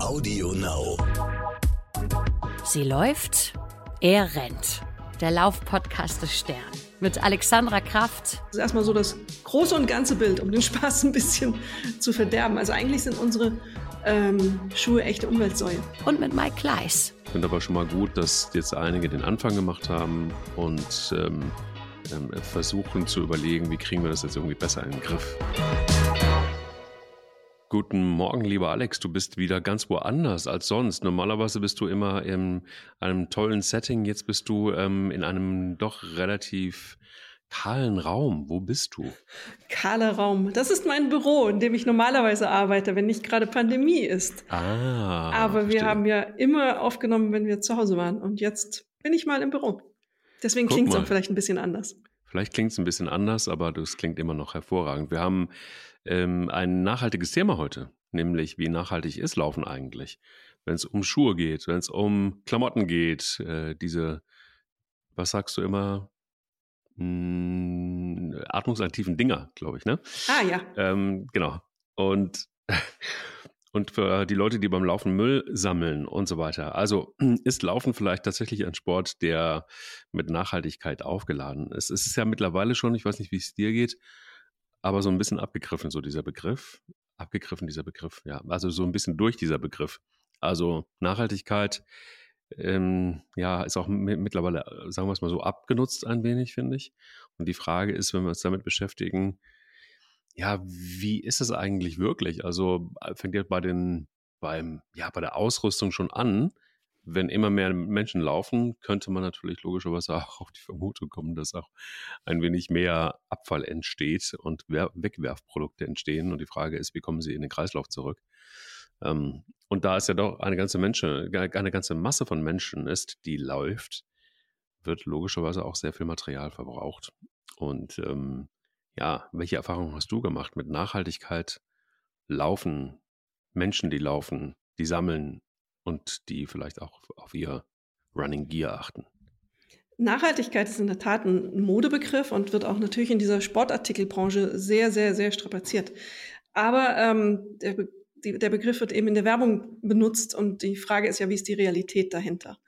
Audio Now. Sie läuft, er rennt. Der Laufpodcast des Stern mit Alexandra Kraft. Das ist erstmal so das große und ganze Bild, um den Spaß ein bisschen zu verderben. Also eigentlich sind unsere ähm, Schuhe echte Umweltsäue. Und mit Mike Kleiss. Ich finde aber schon mal gut, dass jetzt einige den Anfang gemacht haben und ähm, ähm, versuchen zu überlegen, wie kriegen wir das jetzt irgendwie besser in den Griff. Guten Morgen, lieber Alex. Du bist wieder ganz woanders als sonst. Normalerweise bist du immer in einem tollen Setting. Jetzt bist du ähm, in einem doch relativ kahlen Raum. Wo bist du? Kahler Raum. Das ist mein Büro, in dem ich normalerweise arbeite, wenn nicht gerade Pandemie ist. Ah. Aber verstehe. wir haben ja immer aufgenommen, wenn wir zu Hause waren. Und jetzt bin ich mal im Büro. Deswegen klingt es auch vielleicht ein bisschen anders. Vielleicht klingt es ein bisschen anders, aber das klingt immer noch hervorragend. Wir haben ähm, ein nachhaltiges Thema heute, nämlich wie nachhaltig ist Laufen eigentlich? Wenn es um Schuhe geht, wenn es um Klamotten geht, äh, diese, was sagst du immer, Hm, atmungsaktiven Dinger, glaube ich, ne? Ah ja. Ähm, genau. Und, und für die Leute, die beim Laufen Müll sammeln und so weiter. Also ist Laufen vielleicht tatsächlich ein Sport, der mit Nachhaltigkeit aufgeladen ist. Es ist ja mittlerweile schon, ich weiß nicht, wie es dir geht, aber so ein bisschen abgegriffen, so dieser Begriff. Abgegriffen, dieser Begriff, ja. Also so ein bisschen durch dieser Begriff. Also Nachhaltigkeit, ähm, ja, ist auch mi- mittlerweile, äh, sagen wir es mal so, abgenutzt ein wenig, finde ich. Und die Frage ist, wenn wir uns damit beschäftigen, ja, wie ist es eigentlich wirklich? Also äh, fängt ja bei den, beim, ja, bei der Ausrüstung schon an. Wenn immer mehr Menschen laufen, könnte man natürlich logischerweise auch auf die Vermutung kommen, dass auch ein wenig mehr Abfall entsteht und Wer- Wegwerfprodukte entstehen. Und die Frage ist, wie kommen sie in den Kreislauf zurück? Ähm, und da es ja doch eine ganze Menschen, eine ganze Masse von Menschen ist, die läuft, wird logischerweise auch sehr viel Material verbraucht. Und ähm, ja, welche Erfahrungen hast du gemacht mit Nachhaltigkeit, Laufen, Menschen, die laufen, die sammeln und die vielleicht auch auf ihr Running Gear achten? Nachhaltigkeit ist in der Tat ein Modebegriff und wird auch natürlich in dieser Sportartikelbranche sehr, sehr, sehr strapaziert. Aber ähm, der, Be der Begriff wird eben in der Werbung benutzt und die Frage ist ja, wie ist die Realität dahinter?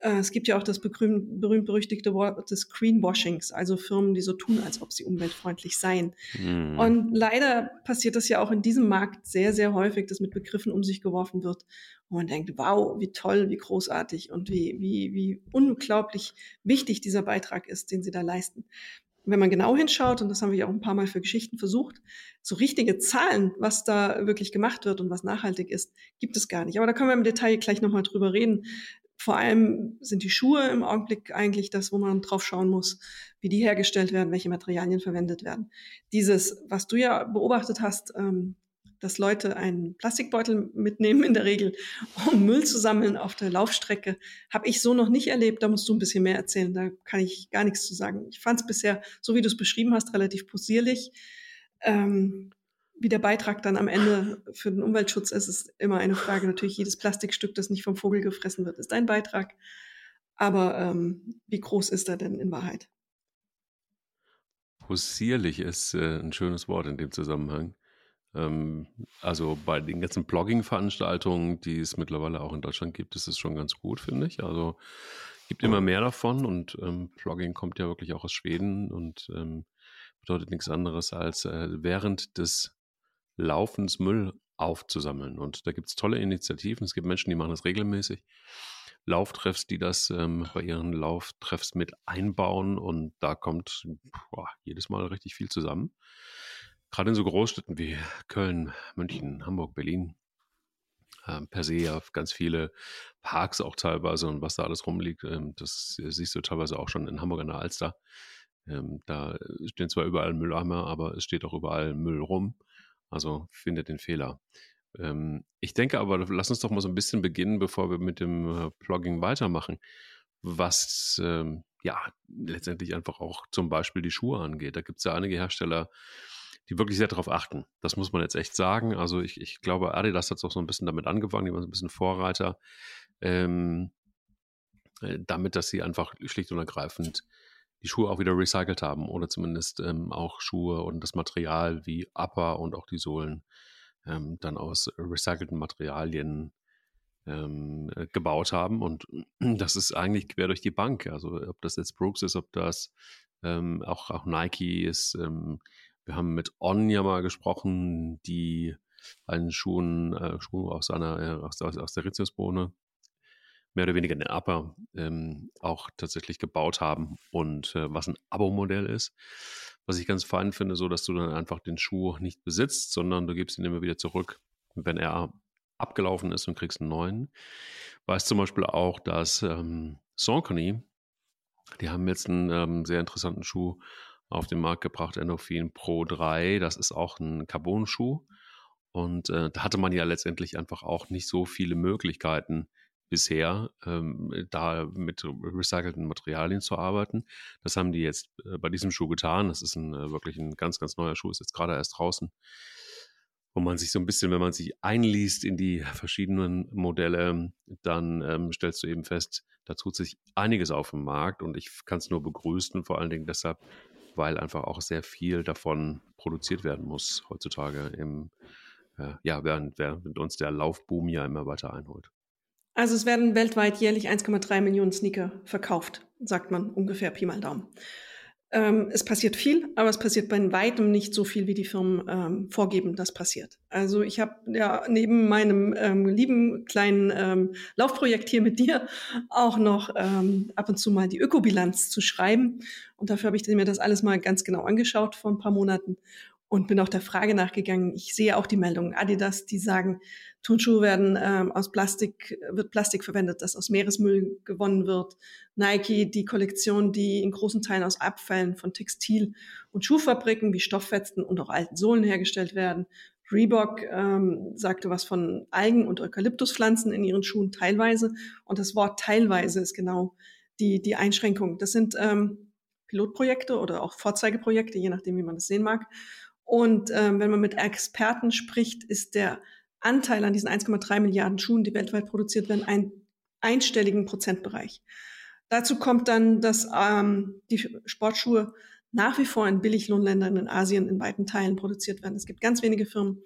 Äh, es gibt ja auch das berühmt- berühmt-berüchtigte Wort des Greenwashings, also Firmen, die so tun, als ob sie umweltfreundlich seien. Hm. Und leider passiert das ja auch in diesem Markt sehr, sehr häufig, dass mit Begriffen um sich geworfen wird. Und man denkt, wow, wie toll, wie großartig und wie, wie, wie unglaublich wichtig dieser Beitrag ist, den sie da leisten. Wenn man genau hinschaut, und das haben wir ja auch ein paar Mal für Geschichten versucht, so richtige Zahlen, was da wirklich gemacht wird und was nachhaltig ist, gibt es gar nicht. Aber da können wir im Detail gleich nochmal drüber reden. Vor allem sind die Schuhe im Augenblick eigentlich das, wo man drauf schauen muss, wie die hergestellt werden, welche Materialien verwendet werden. Dieses, was du ja beobachtet hast, ähm, dass Leute einen Plastikbeutel mitnehmen in der Regel, um Müll zu sammeln auf der Laufstrecke, habe ich so noch nicht erlebt. Da musst du ein bisschen mehr erzählen. Da kann ich gar nichts zu sagen. Ich fand es bisher, so wie du es beschrieben hast, relativ possierlich. Ähm, wie der Beitrag dann am Ende für den Umweltschutz ist, ist immer eine Frage. Natürlich, jedes Plastikstück, das nicht vom Vogel gefressen wird, ist ein Beitrag. Aber ähm, wie groß ist er denn in Wahrheit? Possierlich ist äh, ein schönes Wort in dem Zusammenhang. Ähm, also bei den ganzen Blogging-Veranstaltungen, die es mittlerweile auch in Deutschland gibt, ist es schon ganz gut, finde ich. Also gibt immer mehr davon und ähm, Blogging kommt ja wirklich auch aus Schweden und ähm, bedeutet nichts anderes als äh, während des Laufens Müll aufzusammeln. Und da gibt es tolle Initiativen. Es gibt Menschen, die machen das regelmäßig. Lauftreffs, die das ähm, bei ihren Lauftreffs mit einbauen und da kommt boah, jedes Mal richtig viel zusammen. Gerade in so Großstädten wie Köln, München, Hamburg, Berlin. Ähm, per se ja ganz viele Parks auch teilweise und was da alles rumliegt, ähm, das siehst du teilweise auch schon in Hamburg an der Alster. Ähm, da stehen zwar überall Mülleimer, aber es steht auch überall Müll rum. Also findet den Fehler. Ähm, ich denke aber, lass uns doch mal so ein bisschen beginnen, bevor wir mit dem äh, Blogging weitermachen, was ähm, ja letztendlich einfach auch zum Beispiel die Schuhe angeht. Da gibt es ja einige Hersteller, die wirklich sehr darauf achten. Das muss man jetzt echt sagen. Also ich, ich glaube, Adidas hat auch so ein bisschen damit angefangen, die waren so ein bisschen Vorreiter, ähm, äh, damit, dass sie einfach schlicht und ergreifend die Schuhe auch wieder recycelt haben oder zumindest ähm, auch Schuhe und das Material wie Upper und auch die Sohlen ähm, dann aus recycelten Materialien ähm, äh, gebaut haben. Und das ist eigentlich quer durch die Bank. Also ob das jetzt Brooks ist, ob das ähm, auch, auch Nike ist. Ähm, wir haben mit On ja mal gesprochen, die einen Schuhen, äh, Schuh aus einer, äh, aus, aus, aus der Riziusbohne mehr oder weniger den Upper ähm, auch tatsächlich gebaut haben und äh, was ein Abo-Modell ist. Was ich ganz fein finde, so dass du dann einfach den Schuh nicht besitzt, sondern du gibst ihn immer wieder zurück, wenn er abgelaufen ist und kriegst einen neuen. Weiß zum Beispiel auch, dass ähm, Saucony, die haben jetzt einen ähm, sehr interessanten Schuh auf den Markt gebracht, Endorphin Pro 3. Das ist auch ein Carbon-Schuh. Und äh, da hatte man ja letztendlich einfach auch nicht so viele Möglichkeiten bisher, ähm, da mit recycelten Materialien zu arbeiten. Das haben die jetzt äh, bei diesem Schuh getan. Das ist ein, äh, wirklich ein ganz, ganz neuer Schuh, ist jetzt gerade erst draußen wo man sich so ein bisschen, wenn man sich einliest in die verschiedenen Modelle, dann ähm, stellst du eben fest, da tut sich einiges auf dem Markt und ich kann es nur begrüßen, vor allen Dingen deshalb, weil einfach auch sehr viel davon produziert werden muss heutzutage im, äh, ja, während, während uns der Laufboom ja immer weiter einholt. Also es werden weltweit jährlich 1,3 Millionen Sneaker verkauft, sagt man ungefähr Pi mal Daumen. Ähm, es passiert viel, aber es passiert bei weitem nicht so viel, wie die Firmen ähm, vorgeben, das passiert. Also ich habe ja neben meinem ähm, lieben kleinen ähm, Laufprojekt hier mit dir auch noch ähm, ab und zu mal die Ökobilanz zu schreiben. Und dafür habe ich mir das alles mal ganz genau angeschaut vor ein paar Monaten und bin auch der Frage nachgegangen. Ich sehe auch die Meldungen Adidas, die sagen, Turnschuhe werden ähm, aus Plastik, wird Plastik verwendet, das aus Meeresmüll gewonnen wird. Nike, die Kollektion, die in großen Teilen aus Abfällen von Textil- und Schuhfabriken wie Stofffetzen und auch alten Sohlen hergestellt werden. Reebok ähm, sagte was von Algen- und Eukalyptuspflanzen in ihren Schuhen teilweise. Und das Wort teilweise ist genau die, die Einschränkung. Das sind ähm, Pilotprojekte oder auch Vorzeigeprojekte, je nachdem, wie man das sehen mag. Und ähm, wenn man mit Experten spricht, ist der Anteil an diesen 1,3 Milliarden Schuhen, die weltweit produziert werden, ein einstelligen Prozentbereich. Dazu kommt dann, dass ähm, die Sportschuhe nach wie vor in Billiglohnländern in Asien in weiten Teilen produziert werden. Es gibt ganz wenige Firmen,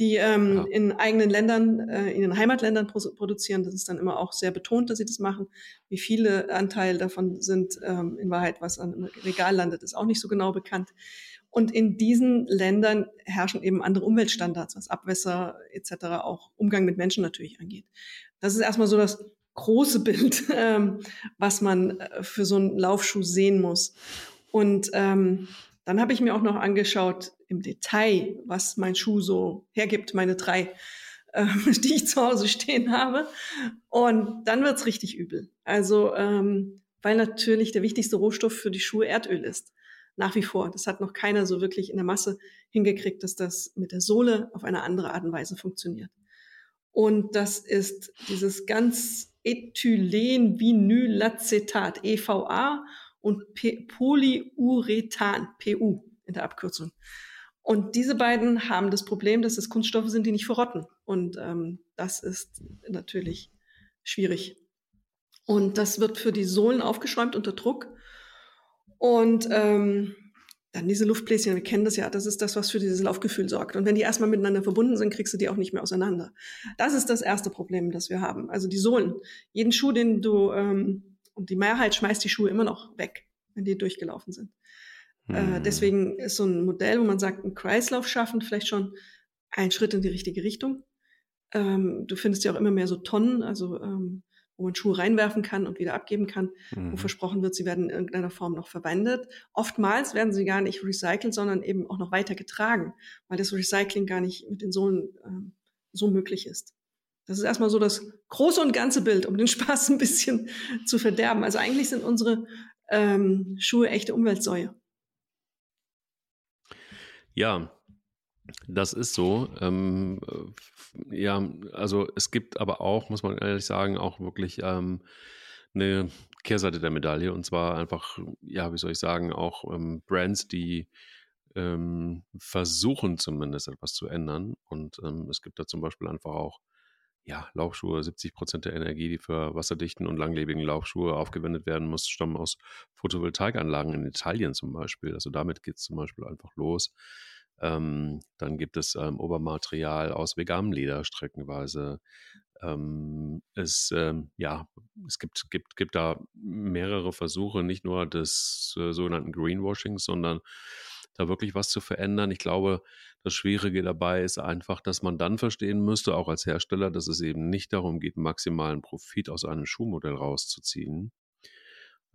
die ähm, ja. in eigenen Ländern, äh, in den Heimatländern produzieren. Das ist dann immer auch sehr betont, dass sie das machen. Wie viele Anteil davon sind ähm, in Wahrheit, was an Regal landet, ist auch nicht so genau bekannt. Und in diesen Ländern herrschen eben andere Umweltstandards, was Abwässer etc., auch Umgang mit Menschen natürlich angeht. Das ist erstmal so das große Bild, ähm, was man äh, für so einen Laufschuh sehen muss. Und ähm, dann habe ich mir auch noch angeschaut im Detail, was mein Schuh so hergibt, meine drei, äh, die ich zu Hause stehen habe. Und dann wird's richtig übel. Also, ähm, weil natürlich der wichtigste Rohstoff für die Schuhe Erdöl ist nach wie vor. Das hat noch keiner so wirklich in der Masse hingekriegt, dass das mit der Sohle auf eine andere Art und Weise funktioniert. Und das ist dieses ganz Ethylenvinylacetat, EVA, und Polyurethan, PU in der Abkürzung. Und diese beiden haben das Problem, dass es Kunststoffe sind, die nicht verrotten. Und ähm, das ist natürlich schwierig. Und das wird für die Sohlen aufgeschäumt unter Druck. Und ähm, dann diese Luftbläschen, wir kennen das ja, das ist das, was für dieses Laufgefühl sorgt. Und wenn die erstmal miteinander verbunden sind, kriegst du die auch nicht mehr auseinander. Das ist das erste Problem, das wir haben. Also die Sohlen. Jeden Schuh, den du, ähm, und die Mehrheit schmeißt die Schuhe immer noch weg, wenn die durchgelaufen sind. Äh, hm. Äh, deswegen ist so ein Modell, wo man sagt, ein Kreislauf schaffen, vielleicht schon ein Schritt in die richtige Richtung. Ähm, du findest ja auch immer mehr so Tonnen, also ähm, wo man Schuhe reinwerfen kann und wieder abgeben kann, mhm. wo versprochen wird, sie werden in irgendeiner Form noch verwendet. Oftmals werden sie gar nicht recycelt, sondern eben auch noch weiter getragen, weil das Recycling gar nicht mit den Sohlen äh, so möglich ist. Das ist erstmal so das große und ganze Bild, um den Spaß ein bisschen zu verderben. Also eigentlich sind unsere ähm, Schuhe echte Umweltsäue. Ja, das ist so. Ähm, äh, ja, also es gibt aber auch, muss man ehrlich sagen, auch wirklich ähm, eine Kehrseite der Medaille. Und zwar einfach, ja, wie soll ich sagen, auch ähm, Brands, die ähm, versuchen zumindest etwas zu ändern. Und ähm, es gibt da zum Beispiel einfach auch ja, Laufschuhe, 70 Prozent der Energie, die für wasserdichten und langlebigen Laufschuhe aufgewendet werden muss, stammen aus Photovoltaikanlagen in Italien zum Beispiel. Also damit geht es zum Beispiel einfach los Ähm, dann gibt es ähm, Obermaterial aus veganem Leder streckenweise. Ähm, es, ähm, ja, es gibt, gibt, gibt da mehrere Versuche, nicht nur des äh, sogenannten Greenwashings, sondern da wirklich was zu verändern. Ich glaube, das Schwierige dabei ist einfach, dass man dann verstehen müsste, auch als Hersteller, dass es eben nicht darum geht, maximalen Profit aus einem Schuhmodell rauszuziehen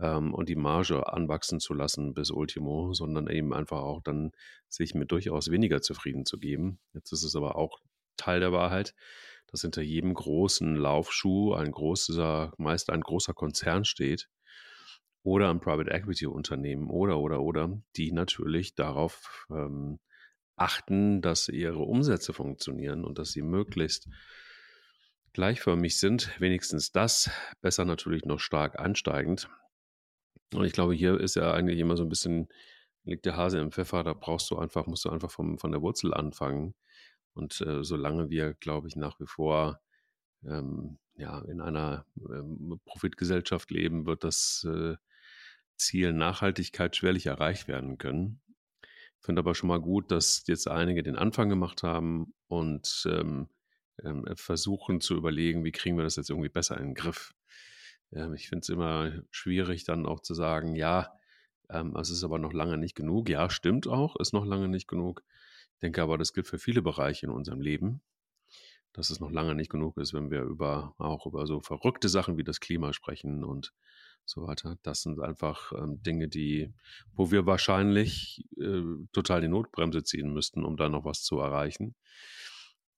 ähm, und die Marge anwachsen zu lassen bis Ultimo, sondern eben einfach auch dann sich mit durchaus weniger zufrieden zu geben. Jetzt ist es aber auch Teil der Wahrheit, dass hinter jedem großen Laufschuh ein großer, meist ein großer Konzern steht oder ein Private Equity Unternehmen oder, oder, oder, die natürlich darauf ähm, achten, dass ihre Umsätze funktionieren und dass sie möglichst gleichförmig sind. Wenigstens das, besser natürlich noch stark ansteigend. Und ich glaube, hier ist ja eigentlich immer so ein bisschen, liegt der Hase im Pfeffer, da brauchst du einfach, musst du einfach vom, von der Wurzel anfangen. Und äh, solange wir, glaube ich, nach wie vor ähm, ja, in einer ähm, Profitgesellschaft leben, wird das äh, Ziel Nachhaltigkeit schwerlich erreicht werden können. Ich finde aber schon mal gut, dass jetzt einige den Anfang gemacht haben und ähm, ähm, versuchen zu überlegen, wie kriegen wir das jetzt irgendwie besser in den Griff. Ähm, ich finde es immer schwierig, dann auch zu sagen, ja, ähm, es ist aber noch lange nicht genug. Ja, stimmt auch, ist noch lange nicht genug. Ich denke aber, das gilt für viele Bereiche in unserem Leben, dass es noch lange nicht genug ist, wenn wir über auch über so verrückte Sachen wie das Klima sprechen und so weiter. Das sind einfach ähm, Dinge, die, wo wir wahrscheinlich äh, total die Notbremse ziehen müssten, um da noch was zu erreichen.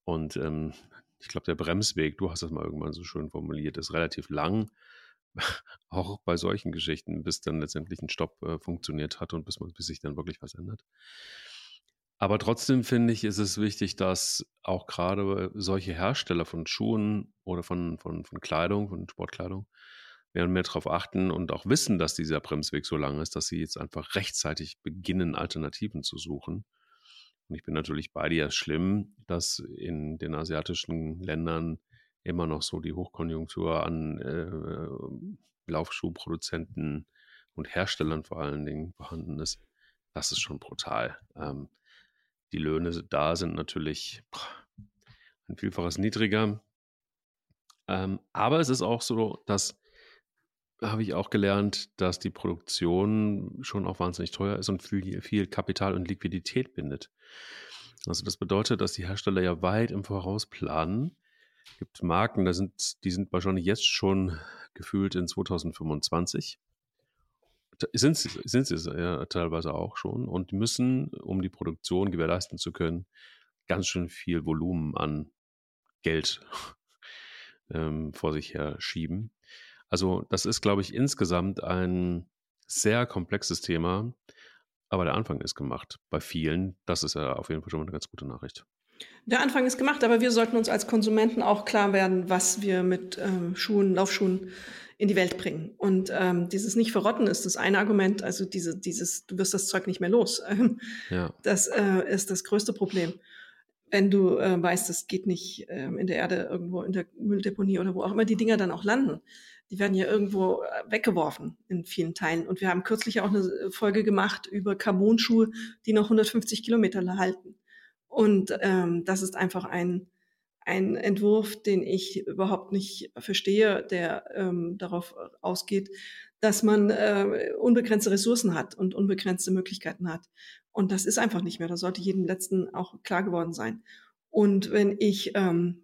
Und ähm, ich glaube, der Bremsweg, du hast das mal irgendwann so schön formuliert, ist relativ lang, auch bei solchen Geschichten, bis dann letztendlich ein Stopp äh, funktioniert hat und bis, man, bis sich dann wirklich was ändert. Aber trotzdem finde ich, ist es wichtig, dass auch gerade solche Hersteller von Schuhen oder von, von, von Kleidung, von Sportkleidung, mehr und mehr darauf achten und auch wissen, dass dieser Bremsweg so lang ist, dass sie jetzt einfach rechtzeitig beginnen, Alternativen zu suchen. Und ich bin natürlich bei dir schlimm, dass in den asiatischen Ländern immer noch so die Hochkonjunktur an äh, Laufschuhproduzenten und Herstellern vor allen Dingen vorhanden ist. Das ist schon brutal. Ähm, die Löhne da sind natürlich ein Vielfaches niedriger. Ähm, aber es ist auch so, dass habe ich auch gelernt, dass die Produktion schon auch wahnsinnig teuer ist und viel, viel Kapital und Liquidität bindet. Also das bedeutet, dass die Hersteller ja weit im Voraus planen. Gibt Marken, da sind, die sind wahrscheinlich jetzt schon gefühlt in 2025. Sind sie, sind sie ja, teilweise auch schon und müssen, um die Produktion gewährleisten zu können, ganz schön viel Volumen an Geld ähm, vor sich her schieben. Also das ist, glaube ich, insgesamt ein sehr komplexes Thema, aber der Anfang ist gemacht bei vielen. Das ist ja auf jeden Fall schon mal eine ganz gute Nachricht. Der Anfang ist gemacht, aber wir sollten uns als Konsumenten auch klar werden, was wir mit ähm, Schuhen, Laufschuhen in die Welt bringen. Und ähm, dieses nicht verrotten ist das eine Argument, also diese, dieses, du wirst das Zeug nicht mehr los. ja. Das äh, ist das größte Problem. Wenn du äh, weißt, es geht nicht äh, in der Erde irgendwo in der Mülldeponie oder wo auch immer die Dinger dann auch landen die werden ja irgendwo äh, weggeworfen in vielen Teilen. Und wir haben kürzlich auch eine äh, Folge gemacht über Carbon-Schuhe, die noch 150 Kilometer halten. Und ähm, das ist einfach ein, ein Entwurf, den ich überhaupt nicht verstehe, der ähm, darauf ausgeht, dass man äh, unbegrenzte Ressourcen hat und unbegrenzte Möglichkeiten hat. Und das ist einfach nicht mehr. Das sollte jedem Letzten auch klar geworden sein. Und wenn ich ähm,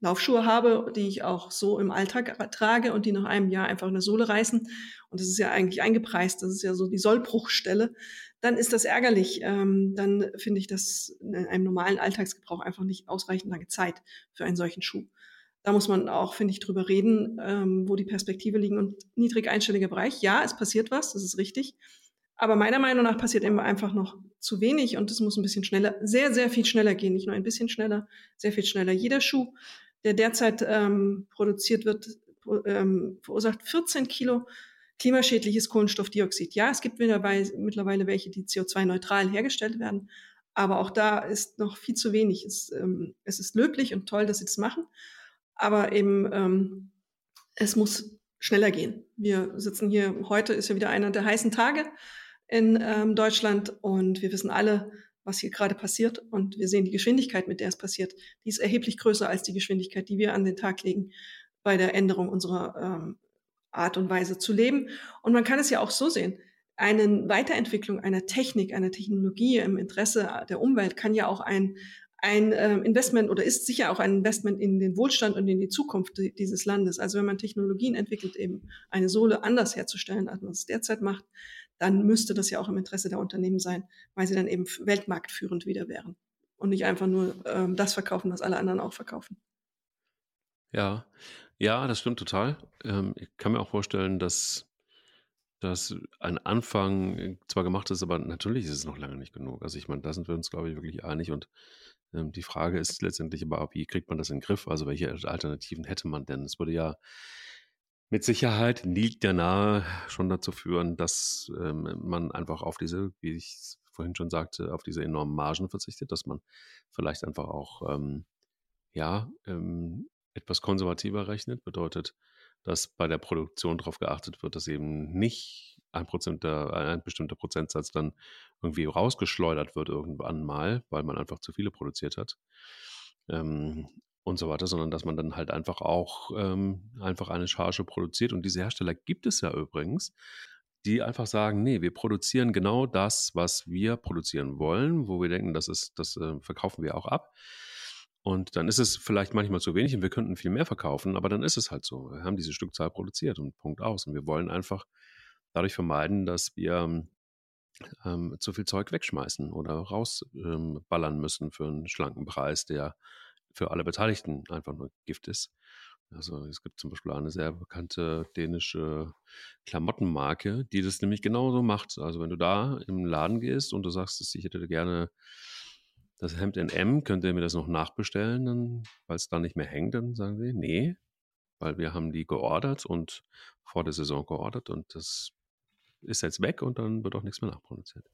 Laufschuhe habe, die ich auch so im Alltag trage und die nach einem Jahr einfach eine Sohle reißen, und das ist ja eigentlich eingepreist, das ist ja so die Sollbruchstelle, dann ist das ärgerlich. Ähm, dann finde ich das in einem normalen Alltagsgebrauch einfach nicht ausreichend lange Zeit für einen solchen Schuh. Da muss man auch, finde ich, drüber reden, ähm, wo die Perspektive liegen. Und niedrig einstelliger Bereich, ja, es passiert was, das ist richtig. Aber meiner Meinung nach passiert immer einfach noch zu wenig und es muss ein bisschen schneller, sehr, sehr viel schneller gehen. Nicht nur ein bisschen schneller, sehr viel schneller. Jeder Schuh der derzeit ähm, produziert wird, ähm, verursacht 14 Kilo klimaschädliches Kohlenstoffdioxid. Ja, es gibt mittlerweile welche, die CO2-neutral hergestellt werden, aber auch da ist noch viel zu wenig. Es, ähm, es ist löblich und toll, dass sie das machen, aber eben ähm, es muss schneller gehen. Wir sitzen hier, heute ist ja wieder einer der heißen Tage in ähm, Deutschland und wir wissen alle, was hier gerade passiert. Und wir sehen die Geschwindigkeit, mit der es passiert. Die ist erheblich größer als die Geschwindigkeit, die wir an den Tag legen bei der Änderung unserer ähm, Art und Weise zu leben. Und man kann es ja auch so sehen. Eine Weiterentwicklung einer Technik, einer Technologie im Interesse der Umwelt kann ja auch ein, ein äh, Investment oder ist sicher auch ein Investment in den Wohlstand und in die Zukunft dieses Landes. Also wenn man Technologien entwickelt, eben eine Sohle anders herzustellen, als man es derzeit macht, dann müsste das ja auch im Interesse der Unternehmen sein, weil sie dann eben weltmarktführend wieder wären und nicht einfach nur ähm, das verkaufen, was alle anderen auch verkaufen. Ja, ja, das stimmt total. Ähm, ich kann mir auch vorstellen, dass dass ein Anfang zwar gemacht ist, aber natürlich ist es noch lange nicht genug. Also ich meine, da sind wir uns, glaube ich, wirklich einig. Und ähm, die Frage ist letztendlich aber, wie kriegt man das in den Griff? Also welche Alternativen hätte man denn? Es würde ja mit Sicherheit liegt ja nahe schon dazu führen, dass ähm, man einfach auf diese, wie ich vorhin schon sagte, auf diese enormen Margen verzichtet, dass man vielleicht einfach auch ähm, ja ähm, etwas konservativer rechnet, bedeutet, dass bei der Produktion darauf geachtet wird, dass eben nicht ein, der, ein bestimmter Prozentsatz dann irgendwie rausgeschleudert wird irgendwann mal, weil man einfach zu viele produziert hat ähm, und so weiter, sondern dass man dann halt einfach auch ähm, einfach eine Charge produziert. Und diese Hersteller gibt es ja übrigens, die einfach sagen, nee, wir produzieren genau das, was wir produzieren wollen, wo wir denken, das ist, das äh, verkaufen wir auch ab. Und dann ist es vielleicht manchmal zu wenig und wir könnten viel mehr verkaufen, aber dann ist es halt so. Wir haben diese Stückzahl produziert und Punkt aus. Und wir wollen einfach dadurch vermeiden, dass wir ähm, zu viel Zeug wegschmeißen oder rausballern ähm, müssen für einen schlanken Preis, der für alle Beteiligten einfach nur Gift ist. Also es gibt zum Beispiel eine sehr bekannte dänische Klamottenmarke, die das nämlich genauso macht. Also wenn du da im Laden gehst und du sagst, ich hätte gerne das Hemd in M, könnt ihr mir das noch nachbestellen, weil es da nicht mehr hängt? Dann sagen sie, nee, weil wir haben die geordert und vor der Saison geordert und das ist jetzt weg und dann wird auch nichts mehr nachproduziert.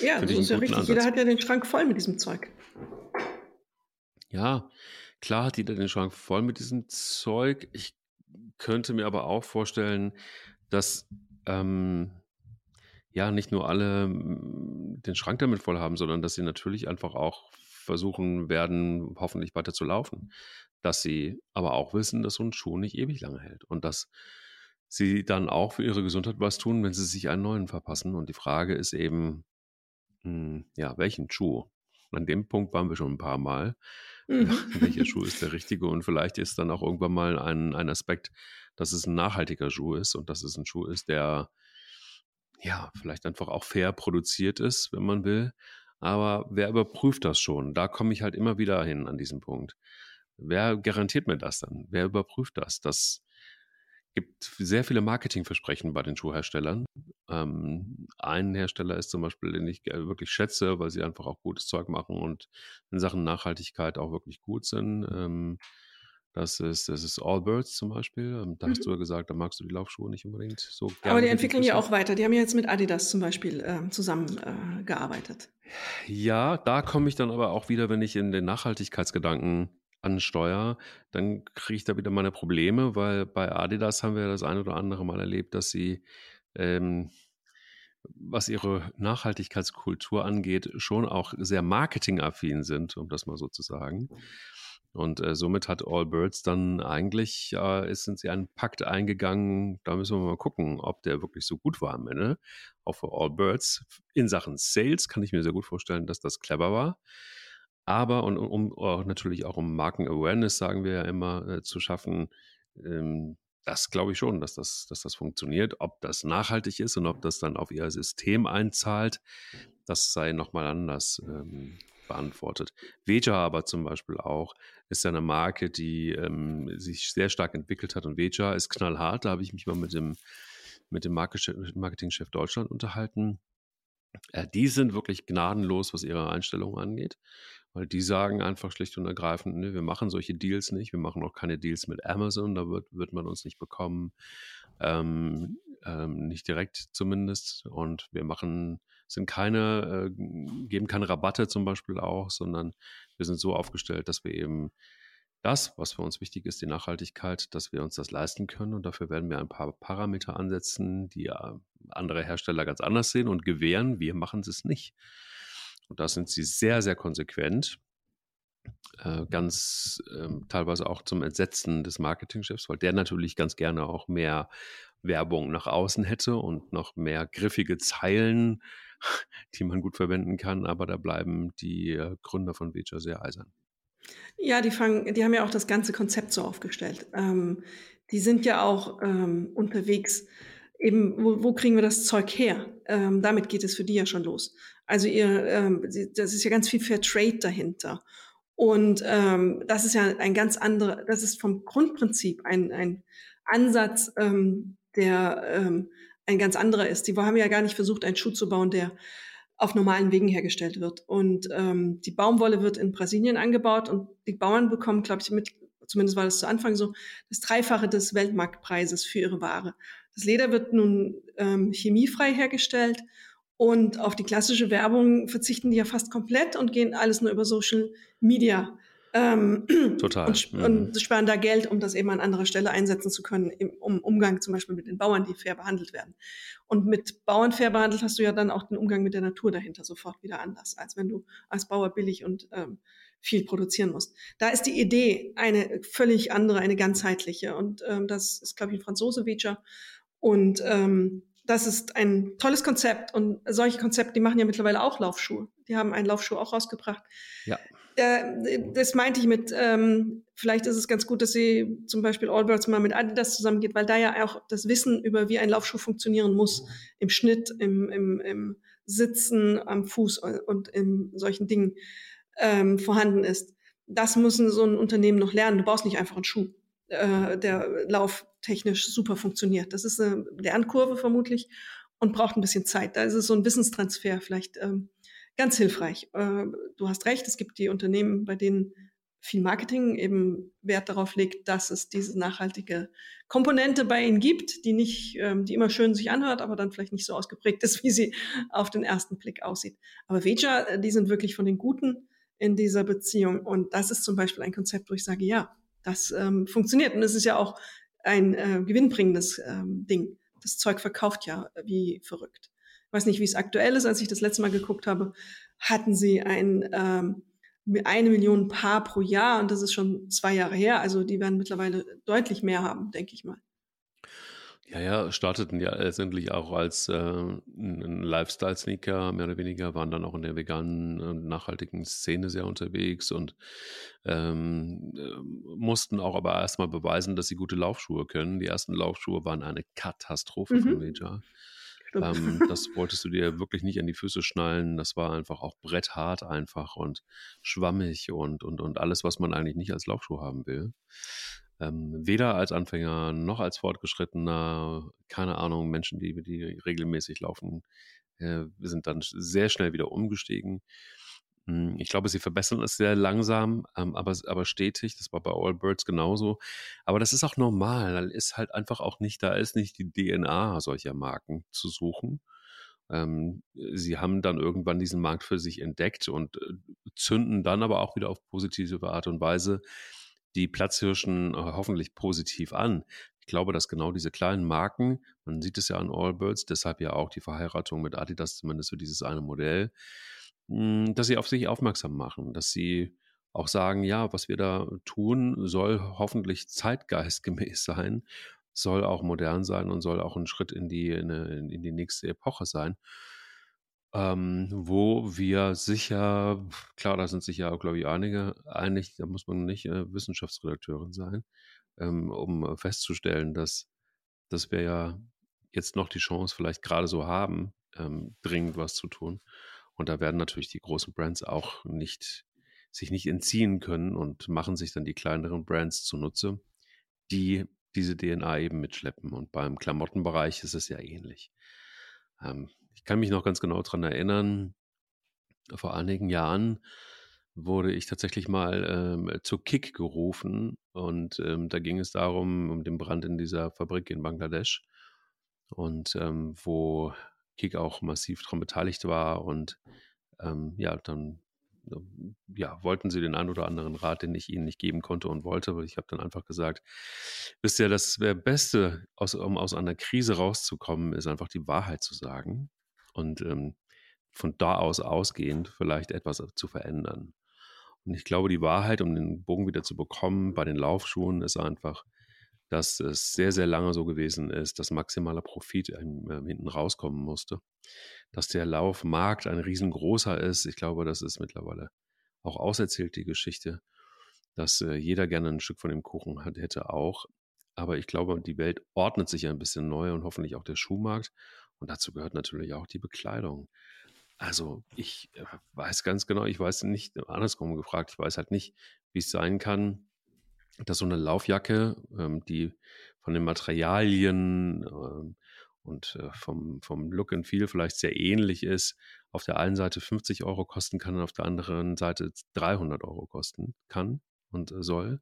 Ja, das ist ja richtig. Ansatz. Jeder hat ja den Schrank voll mit diesem Zeug. Ja, klar hat jeder den Schrank voll mit diesem Zeug. Ich könnte mir aber auch vorstellen, dass ähm, ja nicht nur alle hm, den Schrank damit voll haben, sondern dass sie natürlich einfach auch versuchen werden, hoffentlich weiter zu laufen. Dass sie aber auch wissen, dass so ein Schuh nicht ewig lange hält und dass sie dann auch für ihre Gesundheit was tun, wenn sie sich einen neuen verpassen. Und die Frage ist eben, hm, ja, welchen Schuh? An dem Punkt waren wir schon ein paar Mal. Mhm. Welcher Schuh ist der richtige? Und vielleicht ist dann auch irgendwann mal ein, ein Aspekt, dass es ein nachhaltiger Schuh ist und dass es ein Schuh ist, der ja, vielleicht einfach auch fair produziert ist, wenn man will. Aber wer überprüft das schon? Da komme ich halt immer wieder hin an diesen Punkt. Wer garantiert mir das dann? Wer überprüft das? Das gibt sehr viele Marketingversprechen bei den Schuhherstellern. Ähm, ein Hersteller ist zum Beispiel, den ich wirklich schätze, weil sie einfach auch gutes Zeug machen und in Sachen Nachhaltigkeit auch wirklich gut sind. Ähm, das ist, das ist Allbirds zum Beispiel. Ähm, da mhm. hast du ja gesagt, da magst du die Laufschuhe nicht unbedingt so gerne. Aber die entwickeln ja auch weiter. Die haben ja jetzt mit Adidas zum Beispiel äh, zusammengearbeitet. Äh, ja, da komme ich dann aber auch wieder, wenn ich in den Nachhaltigkeitsgedanken ansteuere, dann kriege ich da wieder meine Probleme, weil bei Adidas haben wir das ein oder andere Mal erlebt, dass sie ähm, was ihre Nachhaltigkeitskultur angeht, schon auch sehr marketingaffin sind, um das mal so zu sagen. Und äh, somit hat Allbirds dann eigentlich, äh, sind sie einen Pakt eingegangen. Da müssen wir mal gucken, ob der wirklich so gut war am Ende. Auch für Allbirds. In Sachen Sales kann ich mir sehr gut vorstellen, dass das clever war. Aber, und um, um natürlich auch um Marken-Awareness, sagen wir ja immer, äh, zu schaffen, ähm, das glaube ich schon, dass das, dass das funktioniert. Ob das nachhaltig ist und ob das dann auf ihr System einzahlt, das sei nochmal anders ähm, beantwortet. Veja aber zum Beispiel auch ist eine Marke, die ähm, sich sehr stark entwickelt hat und Veja ist knallhart. Da habe ich mich mal mit dem, mit dem Marketingchef Deutschland unterhalten. Äh, die sind wirklich gnadenlos, was ihre Einstellungen angeht, weil die sagen einfach schlicht und ergreifend, ne, wir machen solche Deals nicht, wir machen auch keine Deals mit Amazon, da wird, wird man uns nicht bekommen, ähm, ähm, nicht direkt zumindest und wir machen sind keine, äh, geben keine Rabatte zum Beispiel auch, sondern wir sind so aufgestellt, dass wir eben das, was für uns wichtig ist, die Nachhaltigkeit, dass wir uns das leisten können. Und dafür werden wir ein paar Parameter ansetzen, die andere Hersteller ganz anders sehen und gewähren. Wir machen es nicht. Und da sind sie sehr, sehr konsequent. Äh, ganz ähm, teilweise auch zum Entsetzen des Marketingchefs, weil der natürlich ganz gerne auch mehr Werbung nach außen hätte und noch mehr griffige Zeilen, die man gut verwenden kann. Aber da bleiben die äh, Gründer von Veja sehr eisern. Ja, die fangen, die haben ja auch das ganze Konzept so aufgestellt. Ähm, die sind ja auch ähm, unterwegs. Eben, wo, wo kriegen wir das Zeug her? Ähm, damit geht es für die ja schon los. Also ihr, ähm, das ist ja ganz viel Fair Trade dahinter. Und ähm, das ist ja ein ganz anderer, das ist vom Grundprinzip ein, ein Ansatz, ähm, der ähm, ein ganz anderer ist. Die haben ja gar nicht versucht, einen Schuh zu bauen, der auf normalen Wegen hergestellt wird. Und ähm, die Baumwolle wird in Brasilien angebaut und die Bauern bekommen, glaube ich, mit, zumindest war das zu Anfang so, das Dreifache des Weltmarktpreises für ihre Ware. Das Leder wird nun ähm, chemiefrei hergestellt und auf die klassische Werbung verzichten die ja fast komplett und gehen alles nur über Social Media. Ähm, Total. Und, mhm. und, sparen da Geld, um das eben an anderer Stelle einsetzen zu können, im um Umgang zum Beispiel mit den Bauern, die fair behandelt werden. Und mit Bauern fair behandelt hast du ja dann auch den Umgang mit der Natur dahinter sofort wieder anders, als wenn du als Bauer billig und ähm, viel produzieren musst. Da ist die Idee eine völlig andere, eine ganzheitliche. Und ähm, das ist, glaube ich, ein Franzose Feature. Und ähm, das ist ein tolles Konzept. Und solche Konzepte, die machen ja mittlerweile auch Laufschuhe. Die haben einen Laufschuh auch rausgebracht. Ja. Äh, das meinte ich mit, ähm, vielleicht ist es ganz gut, dass sie zum Beispiel Allbirds mal mit Adidas zusammengeht, weil da ja auch das Wissen über, wie ein Laufschuh funktionieren muss, im Schnitt, im, im, im Sitzen, am Fuß und in solchen Dingen ähm, vorhanden ist. Das müssen so ein Unternehmen noch lernen. Du brauchst nicht einfach einen Schuh, äh, der lauftechnisch super funktioniert. Das ist eine Lernkurve vermutlich und braucht ein bisschen Zeit. Da ist es so ein Wissenstransfer vielleicht ähm, ganz hilfreich. Äh, du hast recht, es gibt die Unternehmen, bei denen viel Marketing eben Wert darauf legt, dass es diese nachhaltige Komponente bei ihnen gibt, die nicht, ähm, die immer schön sich anhört, aber dann vielleicht nicht so ausgeprägt ist, wie sie auf den ersten Blick aussieht. Aber Veja, äh, die sind wirklich von den Guten in dieser Beziehung. Und das ist zum Beispiel ein Konzept, wo ich sage, ja, das ähm, funktioniert. Und es ist ja auch ein äh, gewinnbringendes ähm, Ding. Das Zeug verkauft ja wie verrückt weiß nicht, wie es aktuell ist, als ich das letzte Mal geguckt habe, hatten sie ein, ähm, eine Million Paar pro Jahr und das ist schon zwei Jahre her. Also die werden mittlerweile deutlich mehr haben, denke ich mal. Ja, ja, starteten ja letztendlich auch als äh, ein Lifestyle-Sneaker, mehr oder weniger, waren dann auch in der veganen und nachhaltigen Szene sehr unterwegs und ähm, äh, mussten auch aber erstmal beweisen, dass sie gute Laufschuhe können. Die ersten Laufschuhe waren eine Katastrophe mhm. von Major. Ähm, das wolltest du dir wirklich nicht an die Füße schnallen. Das war einfach auch bretthart einfach und schwammig und, und, und alles, was man eigentlich nicht als Laufschuh haben will. Ähm, weder als Anfänger noch als Fortgeschrittener, keine Ahnung, Menschen, die, die regelmäßig laufen, äh, sind dann sehr schnell wieder umgestiegen. Hm, ich glaube, sie verbessern es sehr langsam, ähm, aber, aber stetig. Das war bei Allbirds genauso. Aber das ist auch normal. Da ist halt einfach auch nicht, da ist nicht die DNA solcher Marken zu suchen. Ähm, sie haben dann irgendwann diesen Markt für sich entdeckt und äh, zünden dann aber auch wieder auf positive Art und Weise die Platzhirschen äh, hoffentlich positiv an. Ich glaube, dass genau diese kleinen Marken, man sieht es ja an Allbirds, deshalb ja auch die Verheiratung mit Adidas, zumindest für dieses eine Modell, hm, dass sie auf sich aufmerksam machen, dass sie auch sagen, ja, was wir da tun, soll hoffentlich zeitgeistgemäß sein, soll auch modern sein und soll auch ein Schritt in die, in, in die nächste Epoche sein. Ähm, wo wir sicher, klar, da sind sich ja, glaube ich, einige einig, da muss man nicht äh, Wissenschaftsredakteurin sein, ähm, um festzustellen, dass, dass wir ja jetzt noch die Chance vielleicht gerade so haben, ähm, dringend was zu tun. Und da werden natürlich die großen Brands auch nicht, sich nicht entziehen können und machen sich dann die kleineren Brands zunutze, die diese DNA eben mitschleppen. Und beim Klamottenbereich ist es ja ähnlich. Ähm, ich kann mich noch ganz genau daran erinnern, vor einigen Jahren wurde ich tatsächlich mal ähm, zu Kick gerufen und ähm, da ging es darum, um den Brand in dieser Fabrik in Bangladesch und ähm, wo Kick auch massiv daran beteiligt war und ähm, ja, dann ähm, ja, wollten sie den einen oder anderen Rat, den ich ihnen nicht geben konnte und wollte, weil ich habe dann einfach gesagt, wisst ihr, das Beste, aus, um aus einer Krise rauszukommen, ist einfach die Wahrheit zu sagen. Und ähm, von da aus ausgehend vielleicht etwas zu verändern. Und ich glaube, die Wahrheit, um den Bogen wieder zu bekommen bei den Laufschuhen, ist einfach, dass es sehr, sehr lange so gewesen ist, dass maximaler Profit äh, hinten rauskommen musste. Dass der Laufmarkt ein riesengroßer ist. Ich glaube, das ist mittlerweile auch auserzählt, die Geschichte, dass äh, jeder gerne ein Stück von dem Kuchen hat, hätte auch. Aber ich glaube, die Welt ordnet sich ein bisschen neu und hoffentlich auch der Schuhmarkt. Und dazu gehört natürlich auch die Bekleidung. Also ich äh, weiß ganz genau, ich weiß nicht, andersrum gefragt, ich weiß halt nicht, wie es sein kann, dass so eine Laufjacke, ähm, die von den Materialien ähm, und äh, vom, vom Look and Feel vielleicht sehr ähnlich ist, auf der einen Seite 50 Euro kosten kann und auf der anderen Seite 300 Euro kosten kann und äh, soll,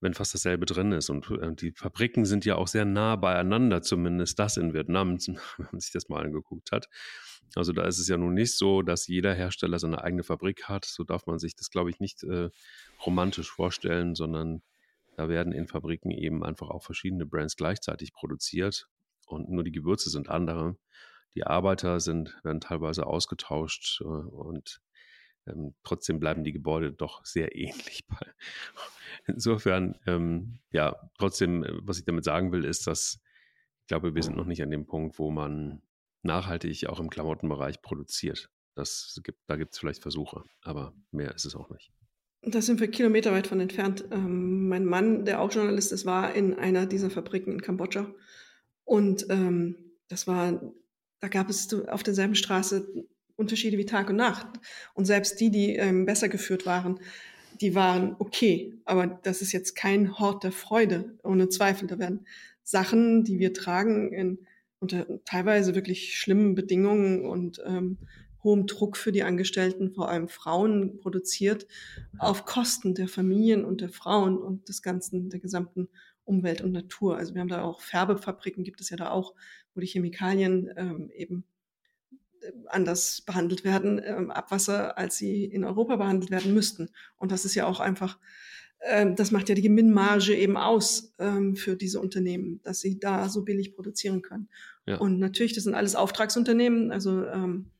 wenn fast dasselbe drin ist. Und äh, die Fabriken sind ja auch sehr nah beieinander, zumindest das in Vietnam, wenn man sich das mal angeguckt hat. Also da ist es ja nun nicht so, dass jeder Hersteller seine eigene Fabrik hat. So darf man sich das, glaube ich, nicht äh, romantisch vorstellen, sondern da werden in Fabriken eben einfach auch verschiedene Brands gleichzeitig produziert und nur die Gewürze sind andere. Die Arbeiter sind, werden teilweise ausgetauscht äh, und ähm, trotzdem bleiben die Gebäude doch sehr ähnlich. Insofern, ähm, ja, trotzdem, äh, was ich damit sagen will, ist, dass ich glaube, wir sind noch nicht an dem Punkt, wo man nachhaltig auch im Klamottenbereich produziert. Das gibt, da gibt es vielleicht Versuche, aber mehr ist es auch nicht. Da sind wir kilometerweit von entfernt. Ähm, mein Mann, der auch Journalist ist, war in einer dieser Fabriken in Kambodscha. Und ähm, das war, da gab es auf derselben Straße Unterschiede wie Tag und Nacht. Und selbst die, die ähm, besser geführt waren, die waren okay. Aber das ist jetzt kein Hort der Freude, ohne Zweifel. Da werden Sachen, die wir tragen, in unter teilweise wirklich schlimmen Bedingungen und ähm, hohem Druck für die Angestellten, vor allem Frauen, produziert, auf Kosten der Familien und der Frauen und des ganzen, der gesamten Umwelt und Natur. Also wir haben da auch Färbefabriken, gibt es ja da auch, wo die Chemikalien ähm, eben anders behandelt werden, ähm, Abwasser, als sie in Europa behandelt werden müssten. Und das ist ja auch einfach ähm, das macht ja die Gewinnmarge eben aus ähm, für diese Unternehmen, dass sie da so billig produzieren können. Ja. Und natürlich, das sind alles Auftragsunternehmen. Also ähm,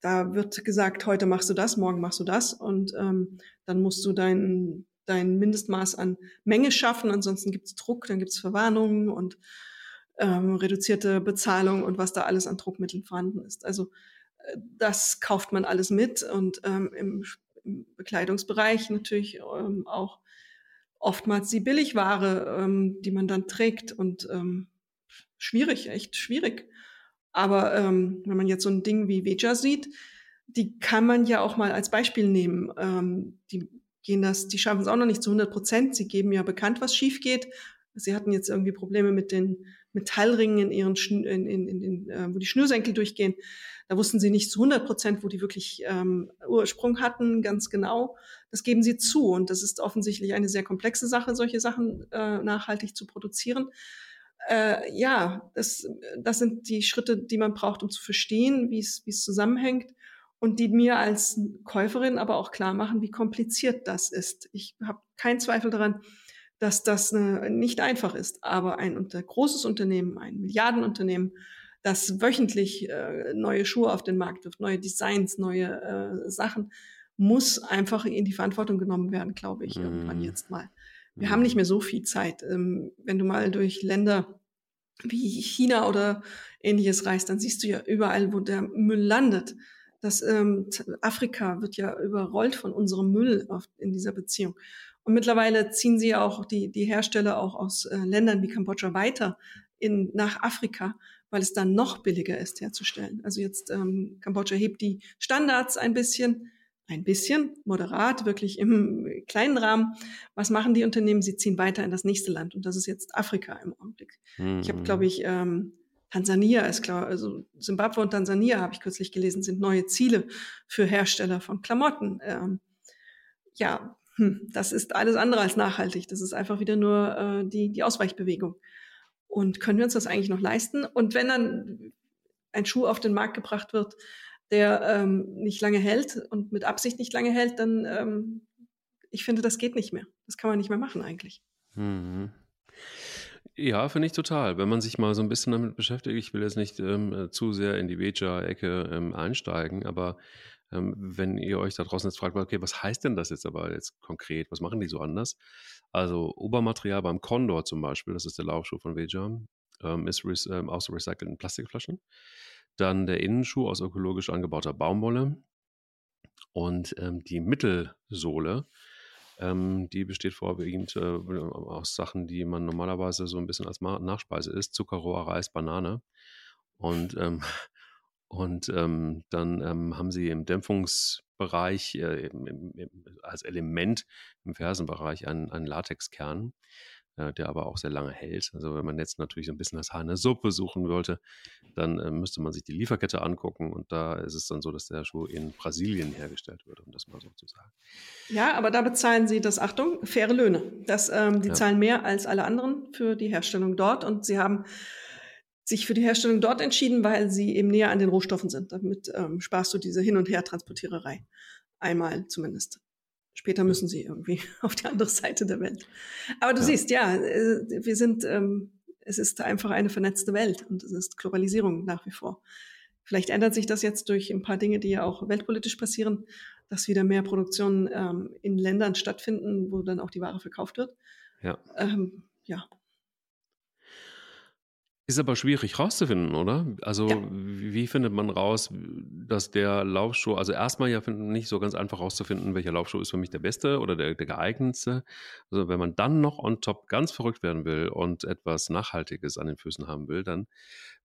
da wird gesagt, heute machst du das, morgen machst du das und ähm, dann musst du dein, dein Mindestmaß an Menge schaffen, ansonsten gibt es Druck, dann gibt es Verwarnungen und ähm, reduzierte Bezahlung und was da alles an Druckmitteln vorhanden ist. Also äh, das kauft man alles mit und ähm, im im Bekleidungsbereich natürlich ähm, auch oftmals die Billigware, ähm, die man dann trägt und ähm, schwierig, echt schwierig. Aber ähm, wenn man jetzt so ein Ding wie Veja sieht, die kann man ja auch mal als Beispiel nehmen. Ähm, die gehen das, die schaffen es auch noch nicht zu 100 Prozent. Sie geben ja bekannt, was schief geht. Sie hatten jetzt irgendwie Probleme mit den Metallringen in ihren, Schn in, in, in, äh, wo die Schnürsenkel durchgehen. Da wussten sie nicht zu 100 Prozent, wo die wirklich ähm, Ursprung hatten, ganz genau. Das geben sie zu. Und das ist offensichtlich eine sehr komplexe Sache, solche Sachen äh, nachhaltig zu produzieren. Äh, ja, das, das sind die Schritte, die man braucht, um zu verstehen, wie es wie es zusammenhängt und die mir als Käuferin aber auch klar machen, wie kompliziert das ist. Ich habe keinen Zweifel daran, dass das äh, nicht einfach ist. Aber ein unter, großes Unternehmen, ein Milliardenunternehmen, das wöchentlich äh, neue Schuhe auf den Markt wirft, neue Designs, neue äh, Sachen, muss einfach in die Verantwortung genommen werden, glaube ich, mhm. irgendwann jetzt mal. Wir mhm. haben nicht mehr so viel Zeit. Ähm, wenn du mal durch Länder wie China oder ähnliches reist, dann siehst du ja überall, wo der Müll landet. Das ähm, Afrika wird ja überrollt von unserem Müll auf, in dieser Beziehung. Und mittlerweile ziehen sie auch die, die Hersteller auch aus äh, Ländern wie Kambodscha weiter in, nach Afrika, weil es dann noch billiger ist herzustellen. Also jetzt ähm, Kambodscha hebt die Standards ein bisschen, ein bisschen, moderat, wirklich im kleinen Rahmen. Was machen die Unternehmen? Sie ziehen weiter in das nächste Land und das ist jetzt Afrika im Augenblick. Mhm. Ich habe, glaube ich, ähm, Tansania ist klar, also Zimbabwe und Tansania habe ich kürzlich gelesen, sind neue Ziele für Hersteller von Klamotten. Ähm, ja, hm, das ist alles andere als nachhaltig. Das ist einfach wieder nur äh, die, die Ausweichbewegung. Und können wir uns das eigentlich noch leisten? Und wenn dann ein Schuh auf den Markt gebracht wird, der ähm, nicht lange hält und mit Absicht nicht lange hält, dann, ähm, ich finde, das geht nicht mehr. Das kann man nicht mehr machen eigentlich. Mhm. Ja, finde ich total. Wenn man sich mal so ein bisschen damit beschäftigt, ich will jetzt nicht ähm, äh, zu sehr in die Veja-Ecke ähm, einsteigen, aber ähm, wenn ihr euch da draußen jetzt fragt, okay, was heißt denn das jetzt aber jetzt konkret? Was machen die so anders? Also Obermaterial beim Condor zum Beispiel, das ist der Laufschuh von Veja, ähm, ist ähm, aus recycelten Plastikflaschen. Dann der Innenschuh aus ökologisch angebauter Baumwolle. Und ähm, die Mittelsohle, ähm, die besteht vorwiegend äh, aus Sachen, die man normalerweise so ein bisschen als Nachspeise isst: Zuckerrohr, Reis, Banane. Und ähm, und ähm, dann ähm, haben sie im Dämpfungsbereich äh, im, im, als Element im Fersenbereich einen, einen Latexkern, äh, der aber auch sehr lange hält. Also wenn man jetzt natürlich so ein bisschen das Haar in der Suppe suchen wollte, dann äh, müsste man sich die Lieferkette angucken und da ist es dann so, dass der Schuh in Brasilien hergestellt wird, um das mal so zu sagen. Ja, aber da bezahlen sie das, Achtung, faire Löhne. Das, ähm, die ja. zahlen mehr als alle anderen für die Herstellung dort und sie haben sich für die Herstellung dort entschieden, weil sie eben näher an den Rohstoffen sind. Damit ähm, sparst du diese Hin- und Her-Transportiererei. Einmal zumindest. Später müssen sie irgendwie auf die andere Seite der Welt. Aber du ja. siehst, ja, äh, wir sind, ähm, es ist einfach eine vernetzte Welt und es ist Globalisierung nach wie vor. Vielleicht ändert sich das jetzt durch ein paar Dinge, die ja auch weltpolitisch passieren, dass wieder mehr Produktionen ähm, in Ländern stattfinden, wo dann auch die Ware verkauft wird. Ja. Ähm, ja, ist aber schwierig rauszufinden, oder? Also, ja. wie findet man raus, dass der Laufschuh, also erstmal ja nicht so ganz einfach rauszufinden, welcher Laufschuh ist für mich der beste oder der, der geeignetste. Also, wenn man dann noch on top ganz verrückt werden will und etwas Nachhaltiges an den Füßen haben will, dann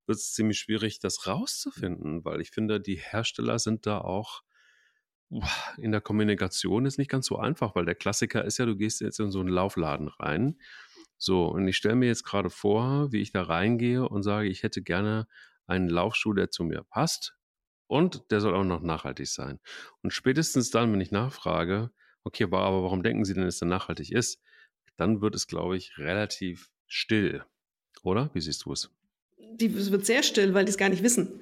wird es ziemlich schwierig, das rauszufinden, weil ich finde, die Hersteller sind da auch in der Kommunikation ist nicht ganz so einfach, weil der Klassiker ist ja, du gehst jetzt in so einen Laufladen rein so, und ich stelle mir jetzt gerade vor, wie ich da reingehe und sage, ich hätte gerne einen Laufschuh, der zu mir passt und der soll auch noch nachhaltig sein. Und spätestens dann, wenn ich nachfrage, okay, aber warum denken Sie denn, dass der nachhaltig ist, dann wird es, glaube ich, relativ still. Oder? Wie siehst du es? Es wird sehr still, weil die es gar nicht wissen.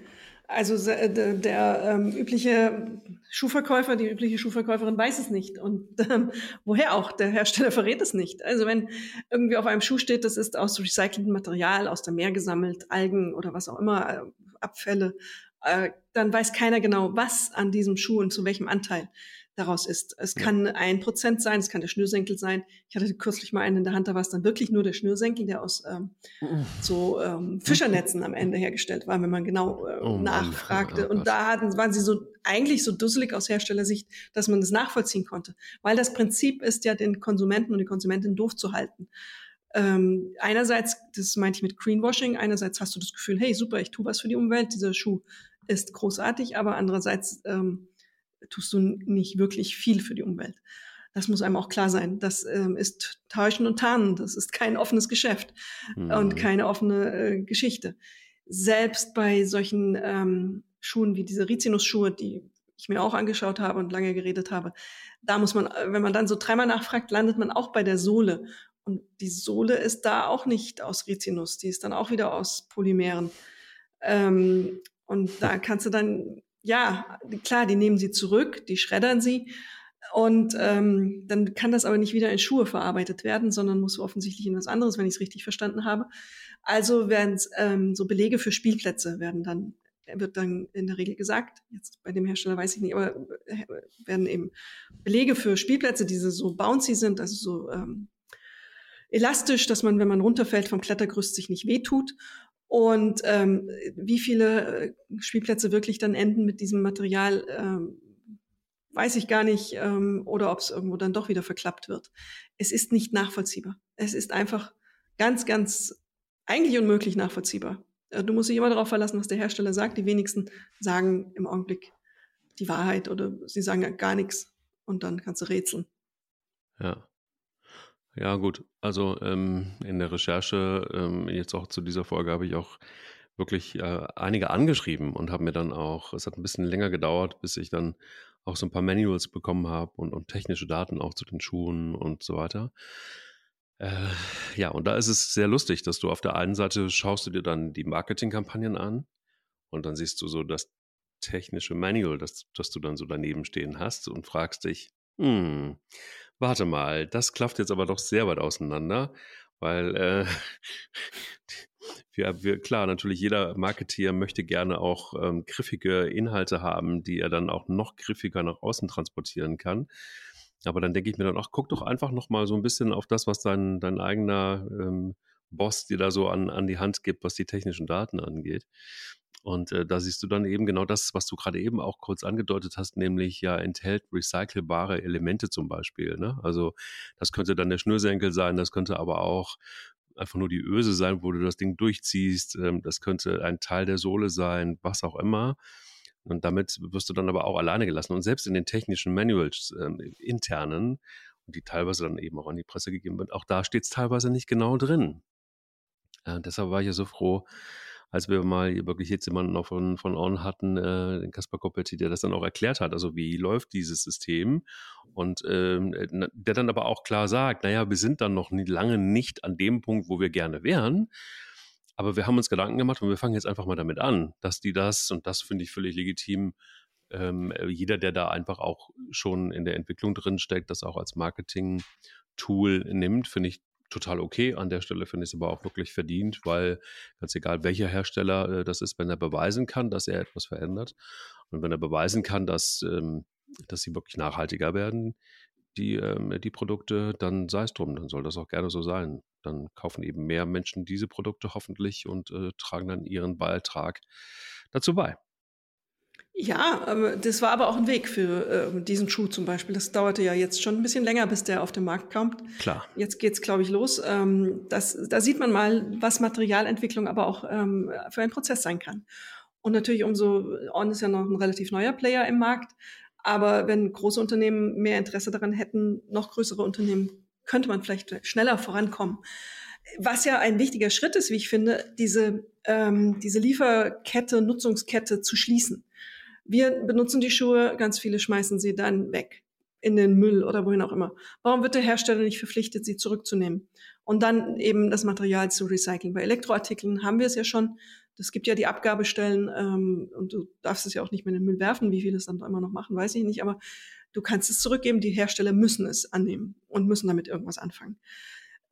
Also der, der ähm, übliche Schuhverkäufer, die übliche Schuhverkäuferin weiß es nicht. Und ähm, woher auch? Der Hersteller verrät es nicht. Also wenn irgendwie auf einem Schuh steht, das ist aus recyceltem Material, aus dem Meer gesammelt, Algen oder was auch immer, äh, Abfälle, äh, dann weiß keiner genau, was an diesem Schuh und zu welchem Anteil daraus ist. Es kann ein Prozent sein, es kann der Schnürsenkel sein. Ich hatte kürzlich mal einen in der Hand, da war es dann wirklich nur der Schnürsenkel, der aus ähm, so ähm, Fischernetzen am Ende hergestellt war, wenn man genau äh, oh nachfragte. Oh und da hatten, waren sie so eigentlich so dusselig aus Herstellersicht, dass man das nachvollziehen konnte. Weil das Prinzip ist ja, den Konsumenten und die Konsumentin doof zu halten. Ähm, einerseits, das meinte ich mit Greenwashing, einerseits hast du das Gefühl, hey, super, ich tue was für die Umwelt, dieser Schuh ist großartig, aber andererseits ähm, tust du nicht wirklich viel für die Umwelt. Das muss einem auch klar sein. Das ähm, ist Täuschen und Tarnen. Das ist kein offenes Geschäft mhm. und keine offene äh, Geschichte. Selbst bei solchen ähm, Schuhen wie diese Rizinus-Schuhe, die ich mir auch angeschaut habe und lange geredet habe, da muss man, wenn man dann so dreimal nachfragt, landet man auch bei der Sohle. Und die Sohle ist da auch nicht aus Rizinus, die ist dann auch wieder aus Polymeren. Ähm, und da kannst du dann ja, klar, die nehmen sie zurück, die schreddern sie. Und ähm, dann kann das aber nicht wieder in Schuhe verarbeitet werden, sondern muss offensichtlich in was anderes, wenn ich es richtig verstanden habe. Also werden ähm, so Belege für Spielplätze werden dann wird dann in der Regel gesagt, jetzt bei dem Hersteller weiß ich nicht, aber äh, werden eben Belege für Spielplätze, die so bouncy sind, also so ähm, elastisch, dass man, wenn man runterfällt vom Klettergerüst, sich nicht wehtut. Und ähm, wie viele äh, Spielplätze wirklich dann enden mit diesem Material, ähm, weiß ich gar nicht, ähm, oder ob es irgendwo dann doch wieder verklappt wird. Es ist nicht nachvollziehbar. Es ist einfach ganz, ganz eigentlich unmöglich nachvollziehbar. Äh, du musst dich immer darauf verlassen, was der Hersteller sagt. Die wenigsten sagen im Augenblick die Wahrheit oder sie sagen gar nichts und dann kannst du rätseln. Ja. Ja, gut. Also ähm, in der Recherche, ähm, jetzt auch zu dieser Folge, habe ich auch wirklich äh, einige angeschrieben und habe mir dann auch, es hat ein bisschen länger gedauert, bis ich dann auch so ein paar Manuals bekommen habe und, und technische Daten auch zu den Schuhen und so weiter. Äh, ja, und da ist es sehr lustig, dass du auf der einen Seite schaust du dir dann die Marketingkampagnen an und dann siehst du so das technische Manual, das, das du dann so daneben stehen hast und fragst dich, hm, warte mal, das klafft jetzt aber doch sehr weit auseinander, weil äh, wir, wir, klar, natürlich jeder Marketeer möchte gerne auch ähm, griffige Inhalte haben, die er dann auch noch griffiger nach außen transportieren kann. Aber dann denke ich mir dann, ach, guck doch einfach noch mal so ein bisschen auf das, was dein, dein eigener ähm, Boss dir da so an, an die Hand gibt, was die technischen Daten angeht. Und äh, da siehst du dann eben genau das, was du gerade eben auch kurz angedeutet hast, nämlich ja enthält recycelbare Elemente zum Beispiel. Ne? Also das könnte dann der Schnürsenkel sein, das könnte aber auch einfach nur die Öse sein, wo du das Ding durchziehst. Ähm, das könnte ein Teil der Sohle sein, was auch immer. Und damit wirst du dann aber auch alleine gelassen. Und selbst in den technischen Manuals, ähm, internen, die teilweise dann eben auch an die Presse gegeben wird, auch da steht es teilweise nicht genau drin. Äh, deshalb war ich ja so froh, als wir mal wirklich jetzt jemanden noch von, von On hatten, äh, den Kaspar Koppelti, der das dann auch erklärt hat, also wie läuft dieses System? Und ähm, äh, der dann aber auch klar sagt, naja, wir sind dann noch nie, lange nicht an dem Punkt, wo wir gerne wären, aber wir haben uns Gedanken gemacht und wir fangen jetzt einfach mal damit an, dass die das, und das finde ich völlig legitim, ähm, jeder, der da einfach auch schon in der Entwicklung drin steckt, das auch als Marketing-Tool nimmt, finde ich total okay. An der Stelle finde ich es aber auch wirklich verdient, weil ganz egal welcher Hersteller äh, das ist, wenn er beweisen kann, dass er etwas verändert und wenn er beweisen kann, dass, ähm, dass sie wirklich nachhaltiger werden, die, ähm, die Produkte, dann sei es drum, dann soll das auch gerne so sein. Dann kaufen eben mehr Menschen diese Produkte hoffentlich und äh, tragen dann ihren Beitrag dazu bei. Ja, das war aber auch ein Weg für äh, diesen Schuh zum Beispiel. Das dauerte ja jetzt schon ein bisschen länger, bis der auf den Markt kommt. Klar. Jetzt geht's, glaube ich, los. Ähm, das, da sieht man mal, was Materialentwicklung aber auch ähm, für ein Prozess sein kann. Und natürlich umso, On ist ja noch ein relativ neuer Player im Markt. Aber wenn große Unternehmen mehr Interesse daran hätten, noch größere Unternehmen, könnte man vielleicht schneller vorankommen. Was ja ein wichtiger Schritt ist, wie ich finde, diese, ähm, diese Lieferkette, Nutzungskette zu schließen. Wir benutzen die Schuhe, ganz viele schmeißen sie dann weg in den Müll oder wohin auch immer. Warum wird der Hersteller nicht verpflichtet, sie zurückzunehmen? Und dann eben das Material zu recyceln. Bei Elektroartikeln haben wir es ja schon. Das gibt ja die Abgabestellen ähm, und du darfst es ja auch nicht mehr in den Müll werfen. Wie viele es dann immer noch machen, weiß ich nicht. Aber du kannst es zurückgeben. Die Hersteller müssen es annehmen und müssen damit irgendwas anfangen.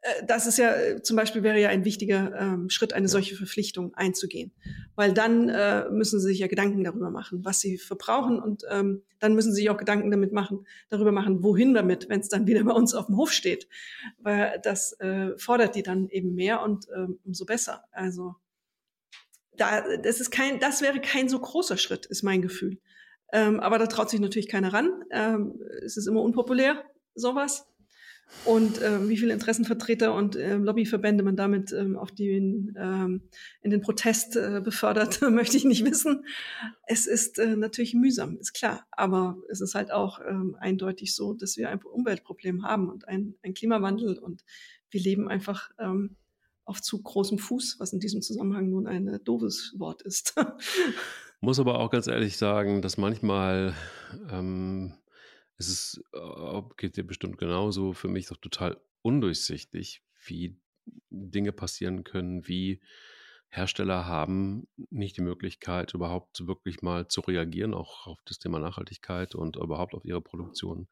Äh, das ist ja äh, zum Beispiel wäre ja ein wichtiger ähm, Schritt, eine solche Verpflichtung einzugehen, weil dann äh, müssen sie sich ja Gedanken darüber machen, was sie verbrauchen und ähm, dann müssen sie sich auch Gedanken damit machen, darüber machen, wohin damit, wenn es dann wieder bei uns auf dem Hof steht, weil das äh, fordert die dann eben mehr und ähm, umso besser. Also da, das ist kein, das wäre kein so großer Schritt, ist mein Gefühl. Ähm, aber da traut sich natürlich keiner ran. Ähm, es ist immer unpopulär, sowas und äh, wie viele Interessenvertreter und äh, Lobbyverbände man damit ähm, auf den, ähm, in den Protest äh, befördert, möchte ich nicht wissen. Es ist äh, natürlich mühsam, ist klar, aber es ist halt auch ähm, eindeutig so, dass wir ein Umweltproblem haben und ein, ein Klimawandel und wir leben einfach ähm, auf zu großem Fuß, was in diesem Zusammenhang nun ein äh, doofes Wort ist. Muss aber auch ganz ehrlich sagen, dass manchmal ähm, es ist, äh, geht dir bestimmt genauso, für mich doch total undurchsichtig, wie Dinge passieren können, wie Hersteller haben nicht die Möglichkeit, überhaupt wirklich mal zu reagieren, auch auf das Thema Nachhaltigkeit und überhaupt auf ihre Produktion.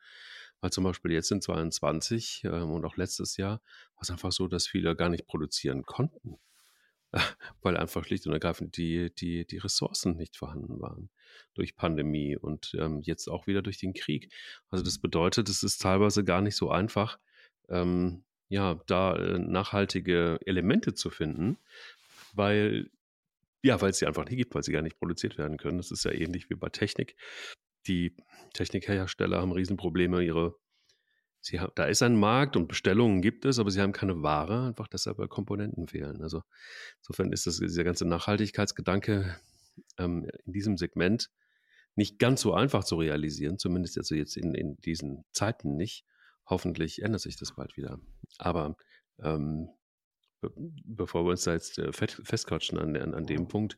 Weil zum Beispiel jetzt in 22 ähm, und auch letztes Jahr war es einfach so, dass viele gar nicht produzieren konnten. weil einfach schlicht und ergreifend die, die, die Ressourcen nicht vorhanden waren durch Pandemie und ähm, jetzt auch wieder durch den Krieg. Also das bedeutet, es ist teilweise gar nicht so einfach, ähm, ja, da äh, nachhaltige Elemente zu finden, weil ja, weil es sie einfach nicht gibt, weil sie gar nicht produziert werden können. Das ist ja ähnlich wie bei Technik. Die Technikhersteller haben Riesenprobleme, ihre Sie haben, da ist ein Markt und Bestellungen gibt es, aber sie haben keine Ware, einfach deshalb weil Komponenten fehlen. Also insofern ist das, dieser ganze Nachhaltigkeitsgedanke ähm, in diesem Segment nicht ganz so einfach zu realisieren, zumindest also jetzt in, in diesen Zeiten nicht. Hoffentlich ändert sich das bald wieder. Aber ähm, be bevor wir uns da jetzt äh, festquatschen an, an, an, dem Punkt,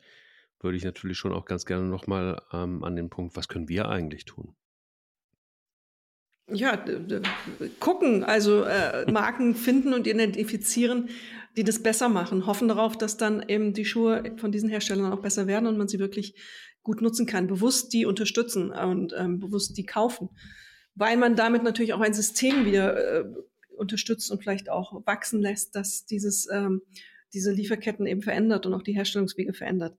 würde ich natürlich schon auch ganz gerne nochmal ähm, an den Punkt, was können wir eigentlich tun? Ja, gucken, also äh, Marken finden und identifizieren, die das besser machen, hoffen darauf, dass dann eben die Schuhe von diesen Herstellern auch besser werden und man sie wirklich gut nutzen kann, bewusst die unterstützen und ähm, bewusst die kaufen, weil man damit natürlich auch ein System wieder äh, unterstützt und vielleicht auch wachsen lässt, dass dieses, ähm, diese Lieferketten eben verändert und auch die Herstellungswege verändert.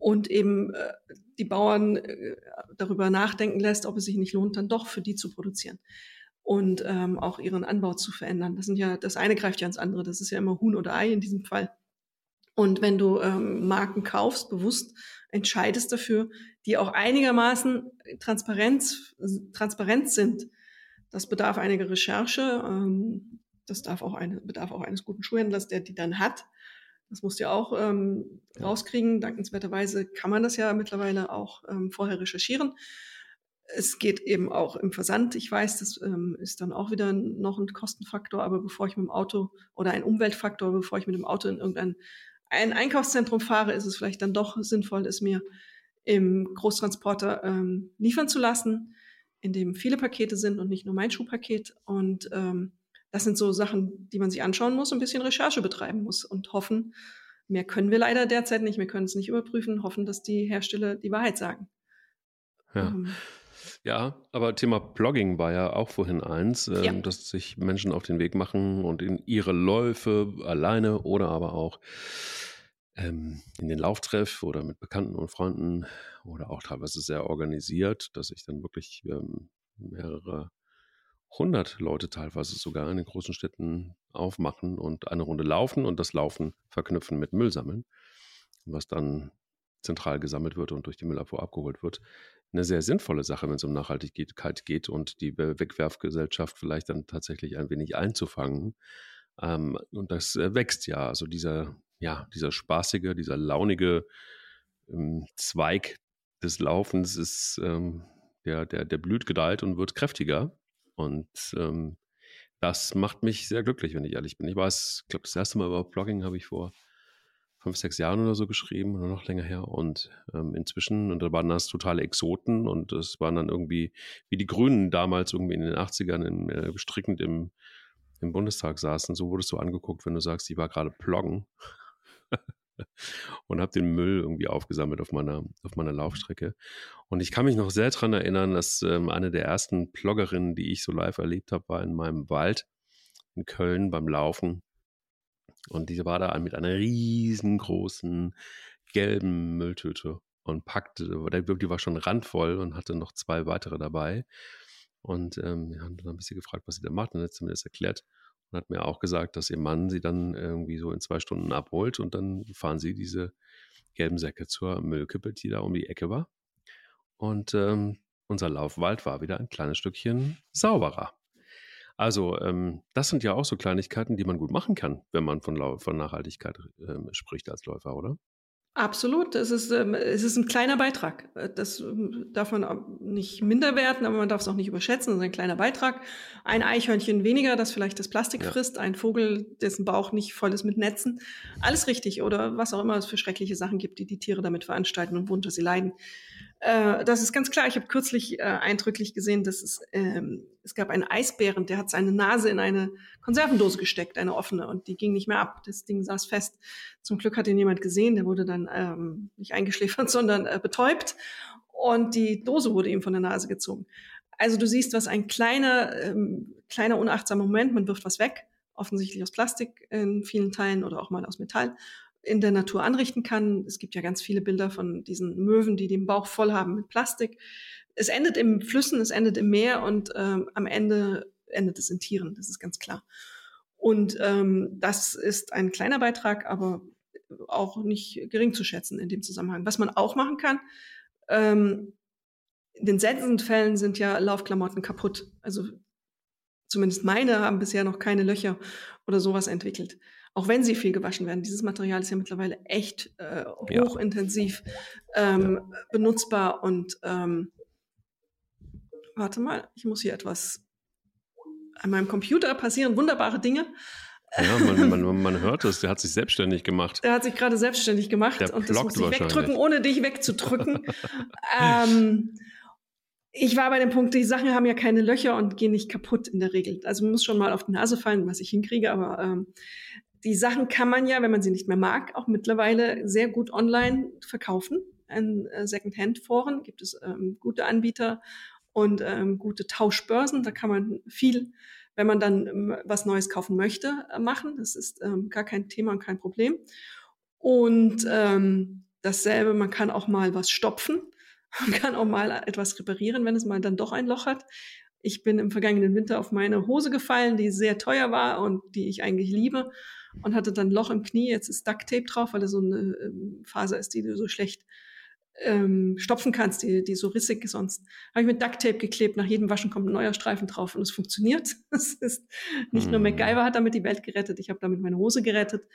Und eben äh, die Bauern äh, darüber nachdenken lässt, ob es sich nicht lohnt, dann doch für die zu produzieren und ähm, auch ihren Anbau zu verändern. Das sind ja, das eine greift ja ins andere. Das ist ja immer Huhn oder Ei in diesem Fall. Und wenn du ähm, Marken kaufst, bewusst entscheidest dafür, die auch einigermaßen Transparenz, transparent sind, das bedarf einiger Recherche. Ähm, das darf auch eine, bedarf auch eines guten Schuhhändlers, der die dann hat. Das musst du ja auch ähm, ja. rauskriegen. Dankenswerterweise kann man das ja mittlerweile auch ähm, vorher recherchieren. Es geht eben auch im Versand. Ich weiß, das ähm, ist dann auch wieder noch ein Kostenfaktor, aber bevor ich mit dem Auto oder ein Umweltfaktor, bevor ich mit dem Auto in irgendein ein Einkaufszentrum fahre, ist es vielleicht dann doch sinnvoll, es mir im Großtransporter ähm, liefern zu lassen, in dem viele Pakete sind und nicht nur mein Schuhpaket. Und ähm, das sind so Sachen, die man sich anschauen muss, ein bisschen Recherche betreiben muss und hoffen, mehr können wir leider derzeit nicht, wir können es nicht überprüfen, hoffen, dass die Hersteller die Wahrheit sagen. Ja. Ähm, ja, aber Thema Blogging war ja auch vorhin eins, äh, ja. dass sich Menschen auf den Weg machen und in ihre Läufe alleine oder aber auch ähm, in den Lauftreff oder mit Bekannten und Freunden oder auch teilweise sehr organisiert, dass sich dann wirklich ähm, mehrere hundert Leute teilweise sogar in den großen Städten aufmachen und eine Runde laufen und das Laufen verknüpfen mit Müll sammeln, was dann zentral gesammelt wird und durch die Müllabfuhr abgeholt wird. Eine sehr sinnvolle Sache, wenn es um Nachhaltigkeit geht und die Wegwerfgesellschaft vielleicht dann tatsächlich ein wenig einzufangen. Ähm, und das äh, wächst ja. Also dieser, ja, dieser spaßige, dieser launige ähm, Zweig des Laufens ist, ähm, der, der, der blüht, gedeiht und wird kräftiger. Und ähm, das macht mich sehr glücklich, wenn ich ehrlich bin. Ich weiß, ich glaube, das erste Mal über Blogging habe ich vor fünf, sechs Jahren oder so geschrieben oder noch länger her. Und ähm, inzwischen, und da waren das totale Exoten und es waren dann irgendwie, wie die Grünen damals irgendwie in den 80ern in, äh, strickend im, im Bundestag saßen, so wurdest du angeguckt, wenn du sagst, ich war gerade ploggen und habe den Müll irgendwie aufgesammelt auf meiner, auf meiner Laufstrecke. Und ich kann mich noch sehr daran erinnern, dass ähm, eine der ersten Ploggerinnen, die ich so live erlebt habe, war in meinem Wald in Köln beim Laufen. Und die war da mit einer riesengroßen gelben Mülltüte und packte, die war schon randvoll und hatte noch zwei weitere dabei. Und ähm, wir haben dann ein bisschen gefragt, was sie da macht. Und dann hat sie mir das erklärt und hat mir auch gesagt, dass ihr Mann sie dann irgendwie so in zwei Stunden abholt und dann fahren sie diese gelben Säcke zur Müllkippe, die da um die Ecke war. Und ähm, unser Laufwald war wieder ein kleines Stückchen sauberer. Also, ähm, das sind ja auch so Kleinigkeiten, die man gut machen kann, wenn man von, von Nachhaltigkeit ähm, spricht als Läufer, oder? Absolut, es ist, ähm, es ist ein kleiner Beitrag. Äh, das ähm, darf man nicht minder werten, aber man darf es auch nicht überschätzen. Es ist ein kleiner Beitrag. Ein Eichhörnchen weniger, das vielleicht das Plastik ja. frisst, ein Vogel, dessen Bauch nicht voll ist mit Netzen. Alles richtig oder was auch immer es für schreckliche Sachen gibt, die die Tiere damit veranstalten und worunter sie leiden. Äh, das ist ganz klar. Ich habe kürzlich äh, eindrücklich gesehen, dass es, ähm, es gab einen Eisbären, der hat seine Nase in eine Konservendose gesteckt, eine offene, und die ging nicht mehr ab. Das Ding saß fest. Zum Glück hat ihn jemand gesehen, der wurde dann ähm, nicht eingeschläfert, sondern äh, betäubt. Und die Dose wurde ihm von der Nase gezogen. Also du siehst, was ein kleiner, ähm, kleiner unachtsamer Moment, man wirft was weg, offensichtlich aus Plastik in vielen Teilen oder auch mal aus Metall in der Natur anrichten kann. Es gibt ja ganz viele Bilder von diesen Möwen, die den Bauch voll haben mit Plastik. Es endet im Flüssen, es endet im Meer und ähm, am Ende endet es in Tieren, das ist ganz klar. Und ähm, das ist ein kleiner Beitrag, aber auch nicht gering zu schätzen in dem Zusammenhang. Was man auch machen kann, ähm, in den seltensten Fällen sind ja Laufklamotten kaputt. Also zumindest meine haben bisher noch keine Löcher oder sowas entwickelt auch wenn sie viel gewaschen werden. Dieses Material ist ja mittlerweile echt äh, hochintensiv. Ähm, ja. benutzbar und ähm, warte mal, ich muss hier etwas an meinem Computer passieren wunderbare Dinge. Ja, man, man, man hört es, der hat sich selbstständig gemacht. Der hat sich gerade selbstständig gemacht der und das muss ich wegdrücken, ohne dich wegzudrücken. ähm, ich war bei dem Punkt, die Sachen haben ja keine Löcher und gehen nicht kaputt in der Regel. Also man muss schon mal auf die Nase fallen, was ich hinkriege, aber ähm, die Sachen kann man ja, wenn man sie nicht mehr mag, auch mittlerweile sehr gut online verkaufen. In äh, Secondhand-Foren gibt es ähm, gute Anbieter und ähm, gute Tauschbörsen. Da kann man viel wenn man dann ähm, was Neues kaufen möchte, äh, machen. Das ist ähm, gar kein Thema und kein Problem. Und ähm, dasselbe, man kann auch mal was stopfen. Man kann auch mal etwas reparieren, wenn es mal dann doch ein Loch hat. Ich bin im vergangenen Winter auf meine Hose gefallen, die sehr teuer war und die ich eigentlich liebe und hatte dann Loch im Knie. Jetzt ist Duct Tape drauf, weil es so eine ähm, Faser ist, die du so schlecht ähm, stopfen kannst, die, die so rissig sonst. Habe ich mit Duct Tape geklebt. Nach jedem Waschen kommt ein neuer Streifen drauf und es funktioniert. Das ist nicht mhm. nur MacGyver hat damit die Welt gerettet, ich habe damit meine Hose gerettet.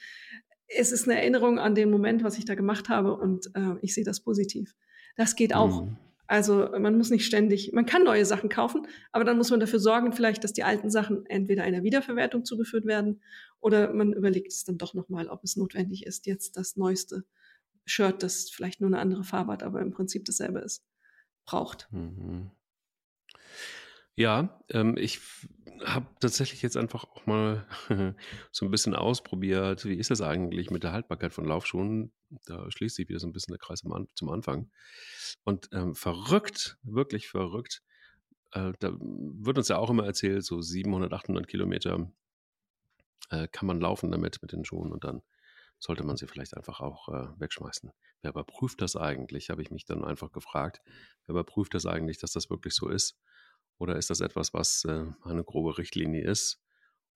Es ist eine Erinnerung an den Moment, was ich da gemacht habe und äh, ich sehe das positiv. Das geht auch. Mhm. Also man muss nicht ständig, man kann neue Sachen kaufen, aber dann muss man dafür sorgen, vielleicht, dass die alten Sachen entweder einer Wiederverwertung zugeführt werden oder man überlegt es dann doch nochmal, ob es notwendig ist, jetzt das neueste Shirt, das vielleicht nur eine andere Farbe hat, aber im Prinzip dasselbe ist, braucht. Mhm. Ja, ähm, ich habe tatsächlich jetzt einfach auch mal so ein bisschen ausprobiert, wie ist das eigentlich mit der Haltbarkeit von Laufschuhen? Da schließt sich wieder so ein bisschen der Kreis zum Anfang. Und ähm, verrückt, wirklich verrückt, äh, da wird uns ja auch immer erzählt, so 700, 800 Kilometer äh, kann man laufen damit, mit den Schuhen und dann sollte man sie vielleicht einfach auch äh, wegschmeißen. Wer überprüft das eigentlich, habe ich mich dann einfach gefragt. Wer überprüft das eigentlich, dass das wirklich so ist? Oder ist das etwas, was äh, eine grobe Richtlinie ist?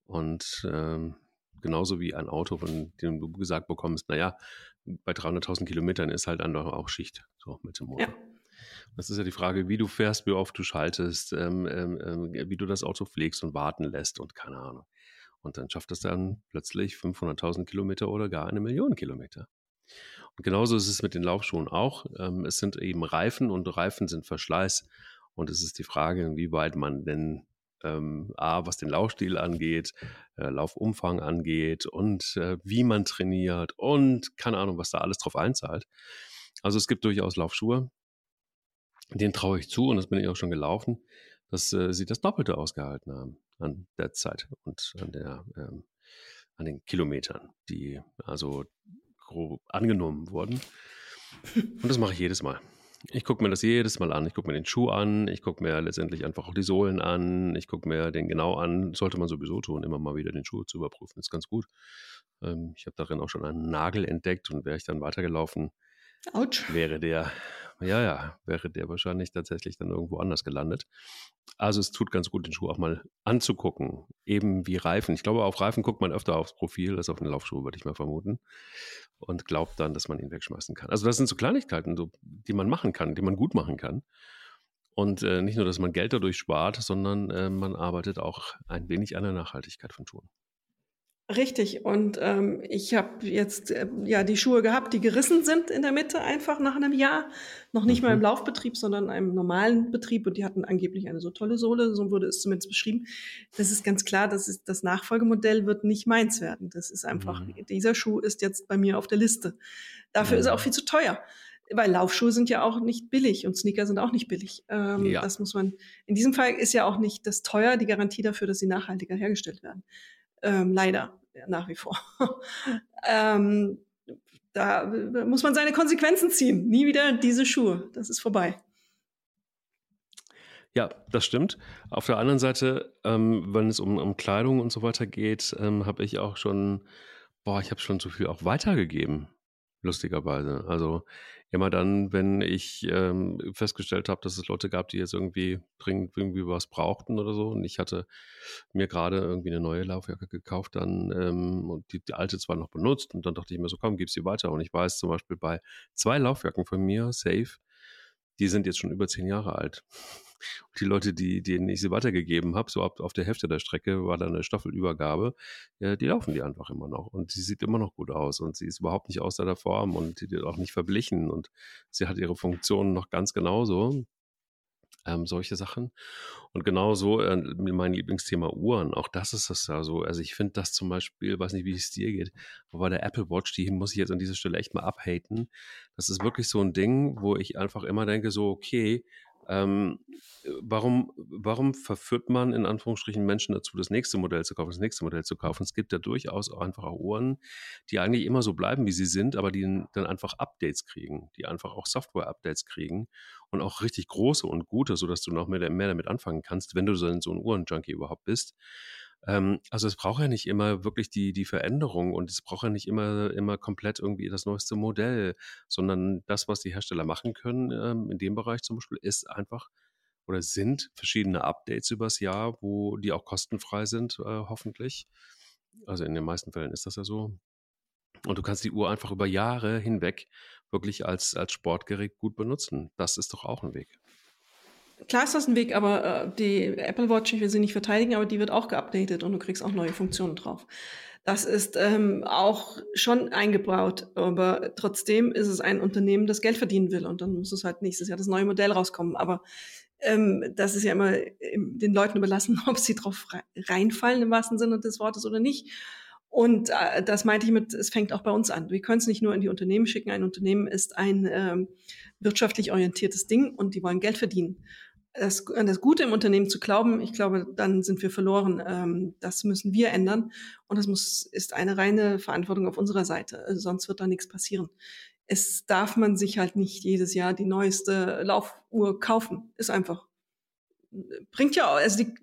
Und ähm, genauso wie ein Auto, von dem du gesagt bekommst, naja, bei 300.000 Kilometern ist halt doch auch Schicht, so mit dem Motor. Ja. Das ist ja die Frage, wie du fährst, wie oft du schaltest, ähm, ähm, ähm wie du das Auto pflegst und warten lässt und keine Ahnung. Und dann schafft es dann plötzlich 500.000 Kilometer oder gar eine Million Kilometer. Und genauso ist es mit den Laufschuhen auch. Ähm, es sind eben Reifen und Reifen sind Verschleiß. Und es ist die Frage, inwieweit man denn ähm, A, was den Laufstil angeht, äh, Laufumfang angeht und äh, wie man trainiert und keine Ahnung, was da alles drauf einzahlt. Also es gibt durchaus Laufschuhe, denen traue ich zu und das bin ich auch schon gelaufen, dass äh, sie das Doppelte ausgehalten haben an der Zeit und an der ähm, an den Kilometern, die also grob angenommen wurden. Und das mache ich jedes Mal. Ich gucke mir das jedes Mal an. Ich gucke mir den Schuh an, ich gucke mir letztendlich einfach auch die Sohlen an, ich gucke mir den genau an. Sollte man sowieso tun, immer mal wieder den Schuh zu überprüfen, ist ganz gut. Ähm, ich habe darin auch schon einen Nagel entdeckt und wäre ich dann weitergelaufen, Ouch. wäre der ja, ja, wäre der wahrscheinlich tatsächlich dann irgendwo anders gelandet. Also es tut ganz gut, den Schuh auch mal anzugucken. Eben wie Reifen. Ich glaube, auf Reifen guckt man öfter aufs Profil als auf den Laufschuh, würde ich mal vermuten. Und glaubt dann, dass man ihn wegschmeißen kann. Also das sind so Kleinigkeiten, so, die man machen kann, die man gut machen kann. Und äh, nicht nur, dass man Geld dadurch spart, sondern äh, man arbeitet auch ein wenig an der Nachhaltigkeit von Schuhen. Richtig. Und ähm, ich habe jetzt äh, ja die Schuhe gehabt, die gerissen sind in der Mitte einfach nach einem Jahr. Noch nicht mhm. mal im mhm. Laufbetrieb, sondern in einem normalen Betrieb. Und die hatten angeblich eine so tolle Sohle, so wurde es zumindest beschrieben. Das ist ganz klar, das, ist, das Nachfolgemodell wird nicht meins werden. Das ist einfach, mhm. dieser Schuh ist jetzt bei mir auf der Liste. Dafür mhm. ist er auch viel zu teuer. Weil Laufschuhe sind ja auch nicht billig und Sneaker sind auch nicht billig. Ähm, ja. Das muss man, in diesem Fall ist ja auch nicht das teuer die Garantie dafür, dass sie nachhaltiger hergestellt werden. Ähm, leider nach wie vor. ähm, da muss man seine Konsequenzen ziehen. Nie wieder diese Schuhe. Das ist vorbei. Ja, das stimmt. Auf der anderen Seite, ähm, wenn es um, um, Kleidung und so weiter geht, ähm, habe ich auch schon, boah, ich habe schon zu viel auch weitergegeben, lustigerweise. Also immer dann, wenn ich ähm, festgestellt habe, dass es Leute gab, die jetzt irgendwie dringend irgendwie was brauchten oder so. Und ich hatte mir gerade irgendwie eine neue Laufjacke gekauft, dann ähm, und die, die, alte zwar noch benutzt. Und dann dachte ich mir so, komm, gib sie weiter. Und ich weiß zum Beispiel bei zwei Laufjacken von mir, Safe, die sind jetzt schon über zehn Jahre alt. Und die Leute, die, denen ich sie weitergegeben habe, so ab, auf der Hälfte der Strecke war da eine Staffelübergabe, ja, die laufen die einfach immer noch. Und sie sieht immer noch gut aus und sie ist überhaupt nicht außer der Form und die auch nicht verblichen und sie hat ihre Funktionen noch ganz genauso. Ähm, solche Sachen. Und genauso äh, mein Lieblingsthema Uhren. Auch das ist das ja so. Also ich finde das zum Beispiel, weiß nicht, wie es dir geht, aber bei der Apple Watch, die muss ich jetzt an dieser Stelle echt mal abhaten. Das ist wirklich so ein Ding, wo ich einfach immer denke, so, okay, Ähm, warum, warum verführt man in Anführungsstrichen Menschen dazu, das nächste Modell zu kaufen, das nächste Modell zu kaufen? Es gibt ja durchaus auch einfach auch Uhren, die eigentlich immer so bleiben, wie sie sind, aber die dann einfach Updates kriegen, die einfach auch Software-Updates kriegen und auch richtig große und gute, sodass du noch mehr, mehr damit anfangen kannst, wenn du so ein, Uhrenjunkie überhaupt bist. Ähm, also es braucht ja nicht immer wirklich die, die Veränderung und es braucht ja nicht immer, immer komplett irgendwie das neueste Modell, sondern das, was die Hersteller machen können, ähm, in dem Bereich zum Beispiel, ist einfach oder sind verschiedene Updates übers Jahr, wo die auch kostenfrei sind, äh, hoffentlich. Also in den meisten Fällen ist das ja so. Und du kannst die Uhr einfach über Jahre hinweg wirklich als, als Sportgerät gut benutzen. Das ist doch auch ein Weg. Klar ist das ein Weg, aber äh, die Apple Watch, ich will sie nicht verteidigen, aber die wird auch geupdatet und du kriegst auch neue Funktionen drauf. Das ist ähm, auch schon eingebaut, aber trotzdem ist es ein Unternehmen, das Geld verdienen will und dann muss es halt nächstes Jahr das neue Modell rauskommen. Aber ähm, das ist ja immer den Leuten überlassen, ob sie drauf reinfallen im wahrsten Sinne des Wortes oder nicht. Und äh, das meinte ich mit, es fängt auch bei uns an. Wir können es nicht nur in die Unternehmen schicken. Ein Unternehmen ist ein ähm, wirtschaftlich orientiertes Ding und die wollen Geld verdienen das, an das Gute im Unternehmen zu glauben, ich glaube, dann sind wir verloren. Ähm, das müssen wir ändern. Und das muss, ist eine reine Verantwortung auf unserer Seite. Also sonst wird da nichts passieren. Es darf man sich halt nicht jedes Jahr die neueste Laufuhr kaufen. Ist einfach. Bringt ja also die,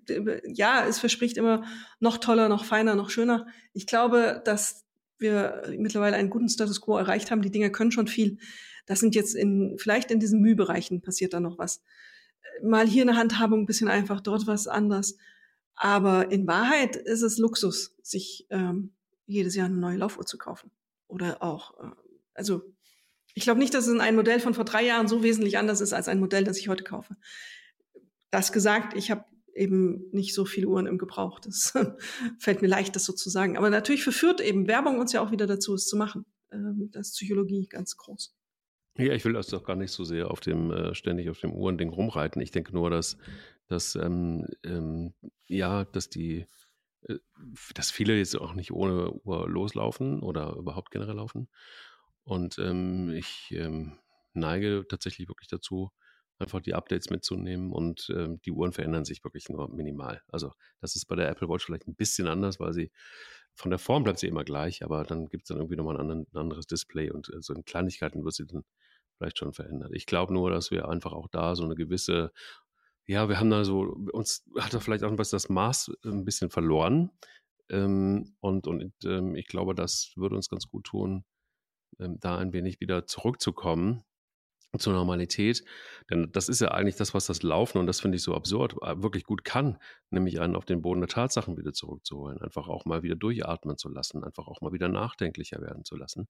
ja, es verspricht immer noch toller, noch feiner, noch schöner. Ich glaube, dass wir mittlerweile einen guten Status quo erreicht haben. Die Dinge können schon viel. Das sind jetzt in, vielleicht in diesen Mühbereichen passiert da noch was mal hier eine Handhabung ein bisschen einfach, dort was anders. Aber in Wahrheit ist es Luxus, sich ähm, jedes Jahr eine neue Laufuhr zu kaufen. Oder auch, äh, also ich glaube nicht, dass es in einem Modell von vor drei Jahren so wesentlich anders ist als ein Modell, das ich heute kaufe. Das gesagt, ich habe eben nicht so viele Uhren im Gebrauch. Das fällt mir leicht, das so zu sagen. Aber natürlich verführt eben Werbung uns ja auch wieder dazu, es zu machen. Ähm, das ist Psychologie ganz groß. Ja, ich will das doch gar nicht so sehr auf dem, äh, ständig auf dem Uhrending rumreiten. Ich denke nur, dass, dass ähm, ähm, ja, dass die, äh, dass viele jetzt auch nicht ohne Uhr loslaufen oder überhaupt generell laufen. Und ähm, ich ähm, neige tatsächlich wirklich dazu, einfach die Updates mitzunehmen und ähm, die Uhren verändern sich wirklich nur minimal. Also das ist bei der Apple Watch vielleicht ein bisschen anders, weil sie von der Form bleibt sie immer gleich, aber dann gibt es dann irgendwie nochmal ein, ein anderes Display und äh, so in Kleinigkeiten wird sie dann vielleicht schon verändert. Ich glaube nur, dass wir einfach auch da so eine gewisse, ja, wir haben da so, uns hat da vielleicht auch das Maß ein bisschen verloren. Ähm, und und ähm, ich glaube, das würde uns ganz gut tun, ähm, da ein wenig wieder zurückzukommen zur Normalität. Denn das ist ja eigentlich das, was das Laufen, und das finde ich so absurd, äh, wirklich gut kann, nämlich einen auf den Boden der Tatsachen wieder zurückzuholen, einfach auch mal wieder durchatmen zu lassen, einfach auch mal wieder nachdenklicher werden zu lassen.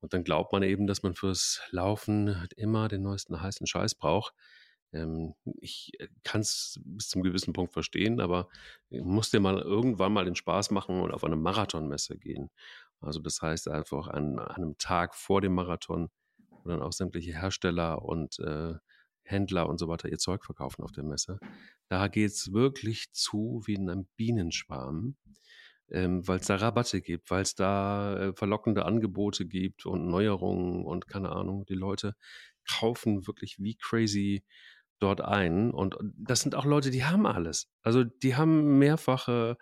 Und dann glaubt man eben, dass man fürs Laufen immer den neuesten heißen Scheiß braucht. Ähm, ich äh, kann es bis zum gewissen Punkt verstehen, aber muss dir mal irgendwann mal den Spaß machen und auf eine Marathonmesse gehen. Also das heißt einfach an, an einem Tag vor dem Marathon, wo dann auch sämtliche Hersteller und äh, Händler und so weiter ihr Zeug verkaufen auf der Messe. Da geht es wirklich zu wie in einem Bienenschwarm ähm, weil es da Rabatte gibt, weil es da äh, verlockende Angebote gibt und Neuerungen und keine Ahnung. Die Leute kaufen wirklich wie crazy dort ein. Und das sind auch Leute, die haben alles. Also die haben mehrfache,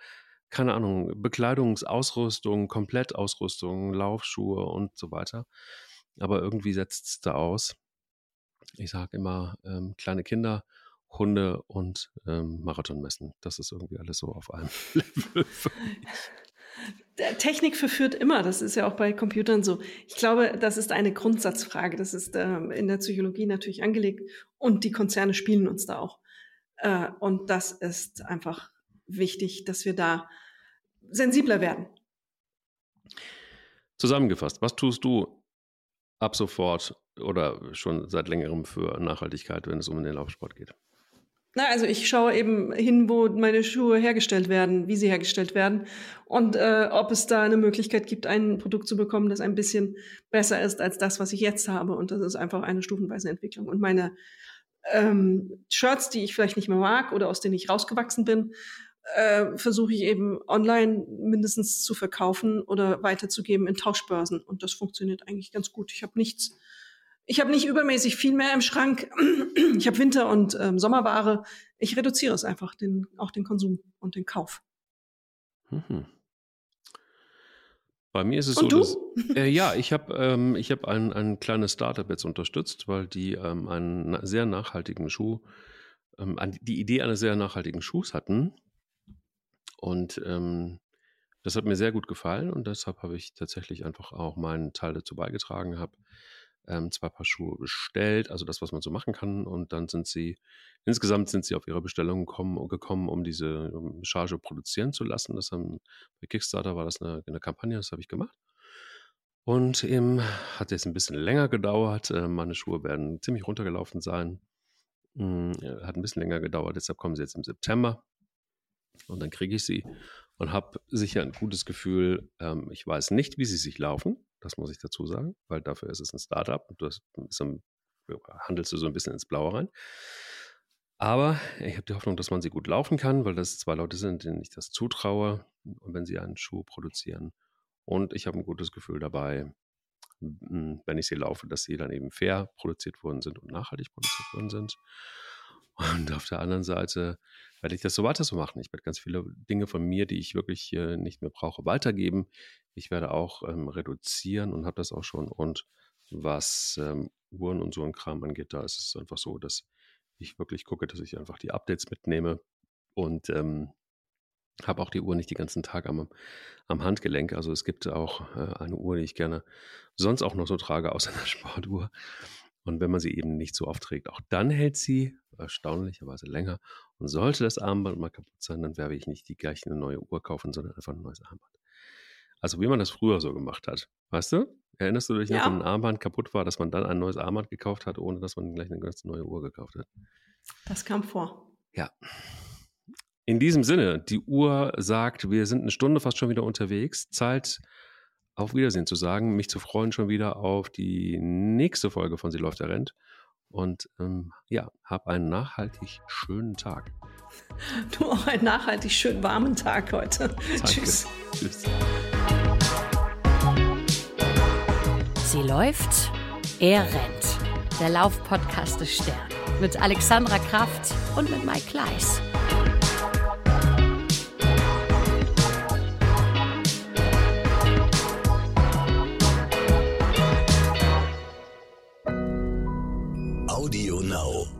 keine Ahnung, Bekleidungsausrüstung, Komplettausrüstung, Laufschuhe und so weiter. Aber irgendwie setzt es da aus. Ich sage immer, ähm, kleine Kinder Hunde und ähm, Marathonmessen. Das ist irgendwie alles so auf einem Level. Technik verführt immer, das ist ja auch bei Computern so. Ich glaube, das ist eine Grundsatzfrage. Das ist ähm, in der Psychologie natürlich angelegt und die Konzerne spielen uns da auch. Äh, und das ist einfach wichtig, dass wir da sensibler werden. Zusammengefasst, was tust du ab sofort oder schon seit längerem für Nachhaltigkeit, wenn es um den Laufsport geht? Na, also ich schaue eben hin, wo meine Schuhe hergestellt werden, wie sie hergestellt werden und äh, ob es da eine Möglichkeit gibt, ein Produkt zu bekommen, das ein bisschen besser ist als das, was ich jetzt habe. Und das ist einfach eine stufenweise Entwicklung. Und meine ähm, Shirts, die ich vielleicht nicht mehr mag oder aus denen ich rausgewachsen bin, äh, versuche ich eben online mindestens zu verkaufen oder weiterzugeben in Tauschbörsen. Und das funktioniert eigentlich ganz gut. Ich habe nichts ich habe nicht übermäßig viel mehr im Schrank. Ich habe Winter- und ähm, Sommerware. Ich reduziere es einfach, den, auch den Konsum und den Kauf. Mhm. Bei mir ist es und so, du? dass äh, ja, ich habe ähm, ich hab ein, ein kleines Startup jetzt unterstützt, weil die ähm, einen sehr nachhaltigen Schuh, ähm, die Idee eines sehr nachhaltigen Schuhs hatten. Und ähm, das hat mir sehr gut gefallen und deshalb habe ich tatsächlich einfach auch meinen Teil dazu beigetragen, habe ähm, zwei Paar Schuhe bestellt, also das, was man so machen kann. Und dann sind sie, insgesamt sind sie auf ihre Bestellung gekommen, gekommen um diese Charge produzieren zu lassen. Das haben, bei Kickstarter war das eine, eine Kampagne, das habe ich gemacht. Und eben hat jetzt ein bisschen länger gedauert. Äh, meine Schuhe werden ziemlich runtergelaufen sein. Hm, hat ein bisschen länger gedauert, deshalb kommen sie jetzt im September. Und dann kriege ich sie und habe sicher ein gutes Gefühl. Ähm, ich weiß nicht, wie sie sich laufen. Das muss ich dazu sagen, weil dafür ist es ein Startup und das ein, handelst du so ein bisschen ins Blaue rein. Aber ich habe die Hoffnung, dass man sie gut laufen kann, weil das zwei Leute sind, denen ich das zutraue, wenn sie einen Schuh produzieren. Und ich habe ein gutes Gefühl dabei, wenn ich sie laufe, dass sie dann eben fair produziert worden sind und nachhaltig produziert worden sind. Und auf der anderen Seite werde ich das so weiter so machen. Ich werde ganz viele Dinge von mir, die ich wirklich äh, nicht mehr brauche, weitergeben. Ich werde auch ähm, reduzieren und habe das auch schon. Und was ähm, Uhren und so ein Kram angeht, da ist es einfach so, dass ich wirklich gucke, dass ich einfach die Updates mitnehme und ähm, habe auch die Uhr nicht den ganzen Tag am, am Handgelenk. Also es gibt auch äh, eine Uhr, die ich gerne sonst auch noch so trage, außer einer Sportuhr. Und wenn man sie eben nicht so oft trägt, auch dann hält sie erstaunlicherweise länger. Und sollte das Armband mal kaputt sein, dann werde ich nicht die gleiche eine neue Uhr kaufen, sondern einfach ein neues Armband. Also wie man das früher so gemacht hat. Weißt du? Erinnerst du dich noch, wenn ein Armband kaputt war, dass man dann ein neues Armband gekauft hat, ohne dass man gleich eine ganz neue Uhr gekauft hat? Das kam vor. Ja. In diesem Sinne, die Uhr sagt, wir sind eine Stunde fast schon wieder unterwegs. Zeit auf Wiedersehen zu sagen, mich zu freuen schon wieder auf die nächste Folge von Sie läuft der Rennt. Und ähm, ja, hab einen nachhaltig schönen Tag. Du auch einen nachhaltig schön warmen Tag heute. Danke. Tschüss. Tschüss. Sie läuft, er rennt. Der Laufpodcast des Stern. Mit Alexandra Kraft und mit Mike Kleiss. Now.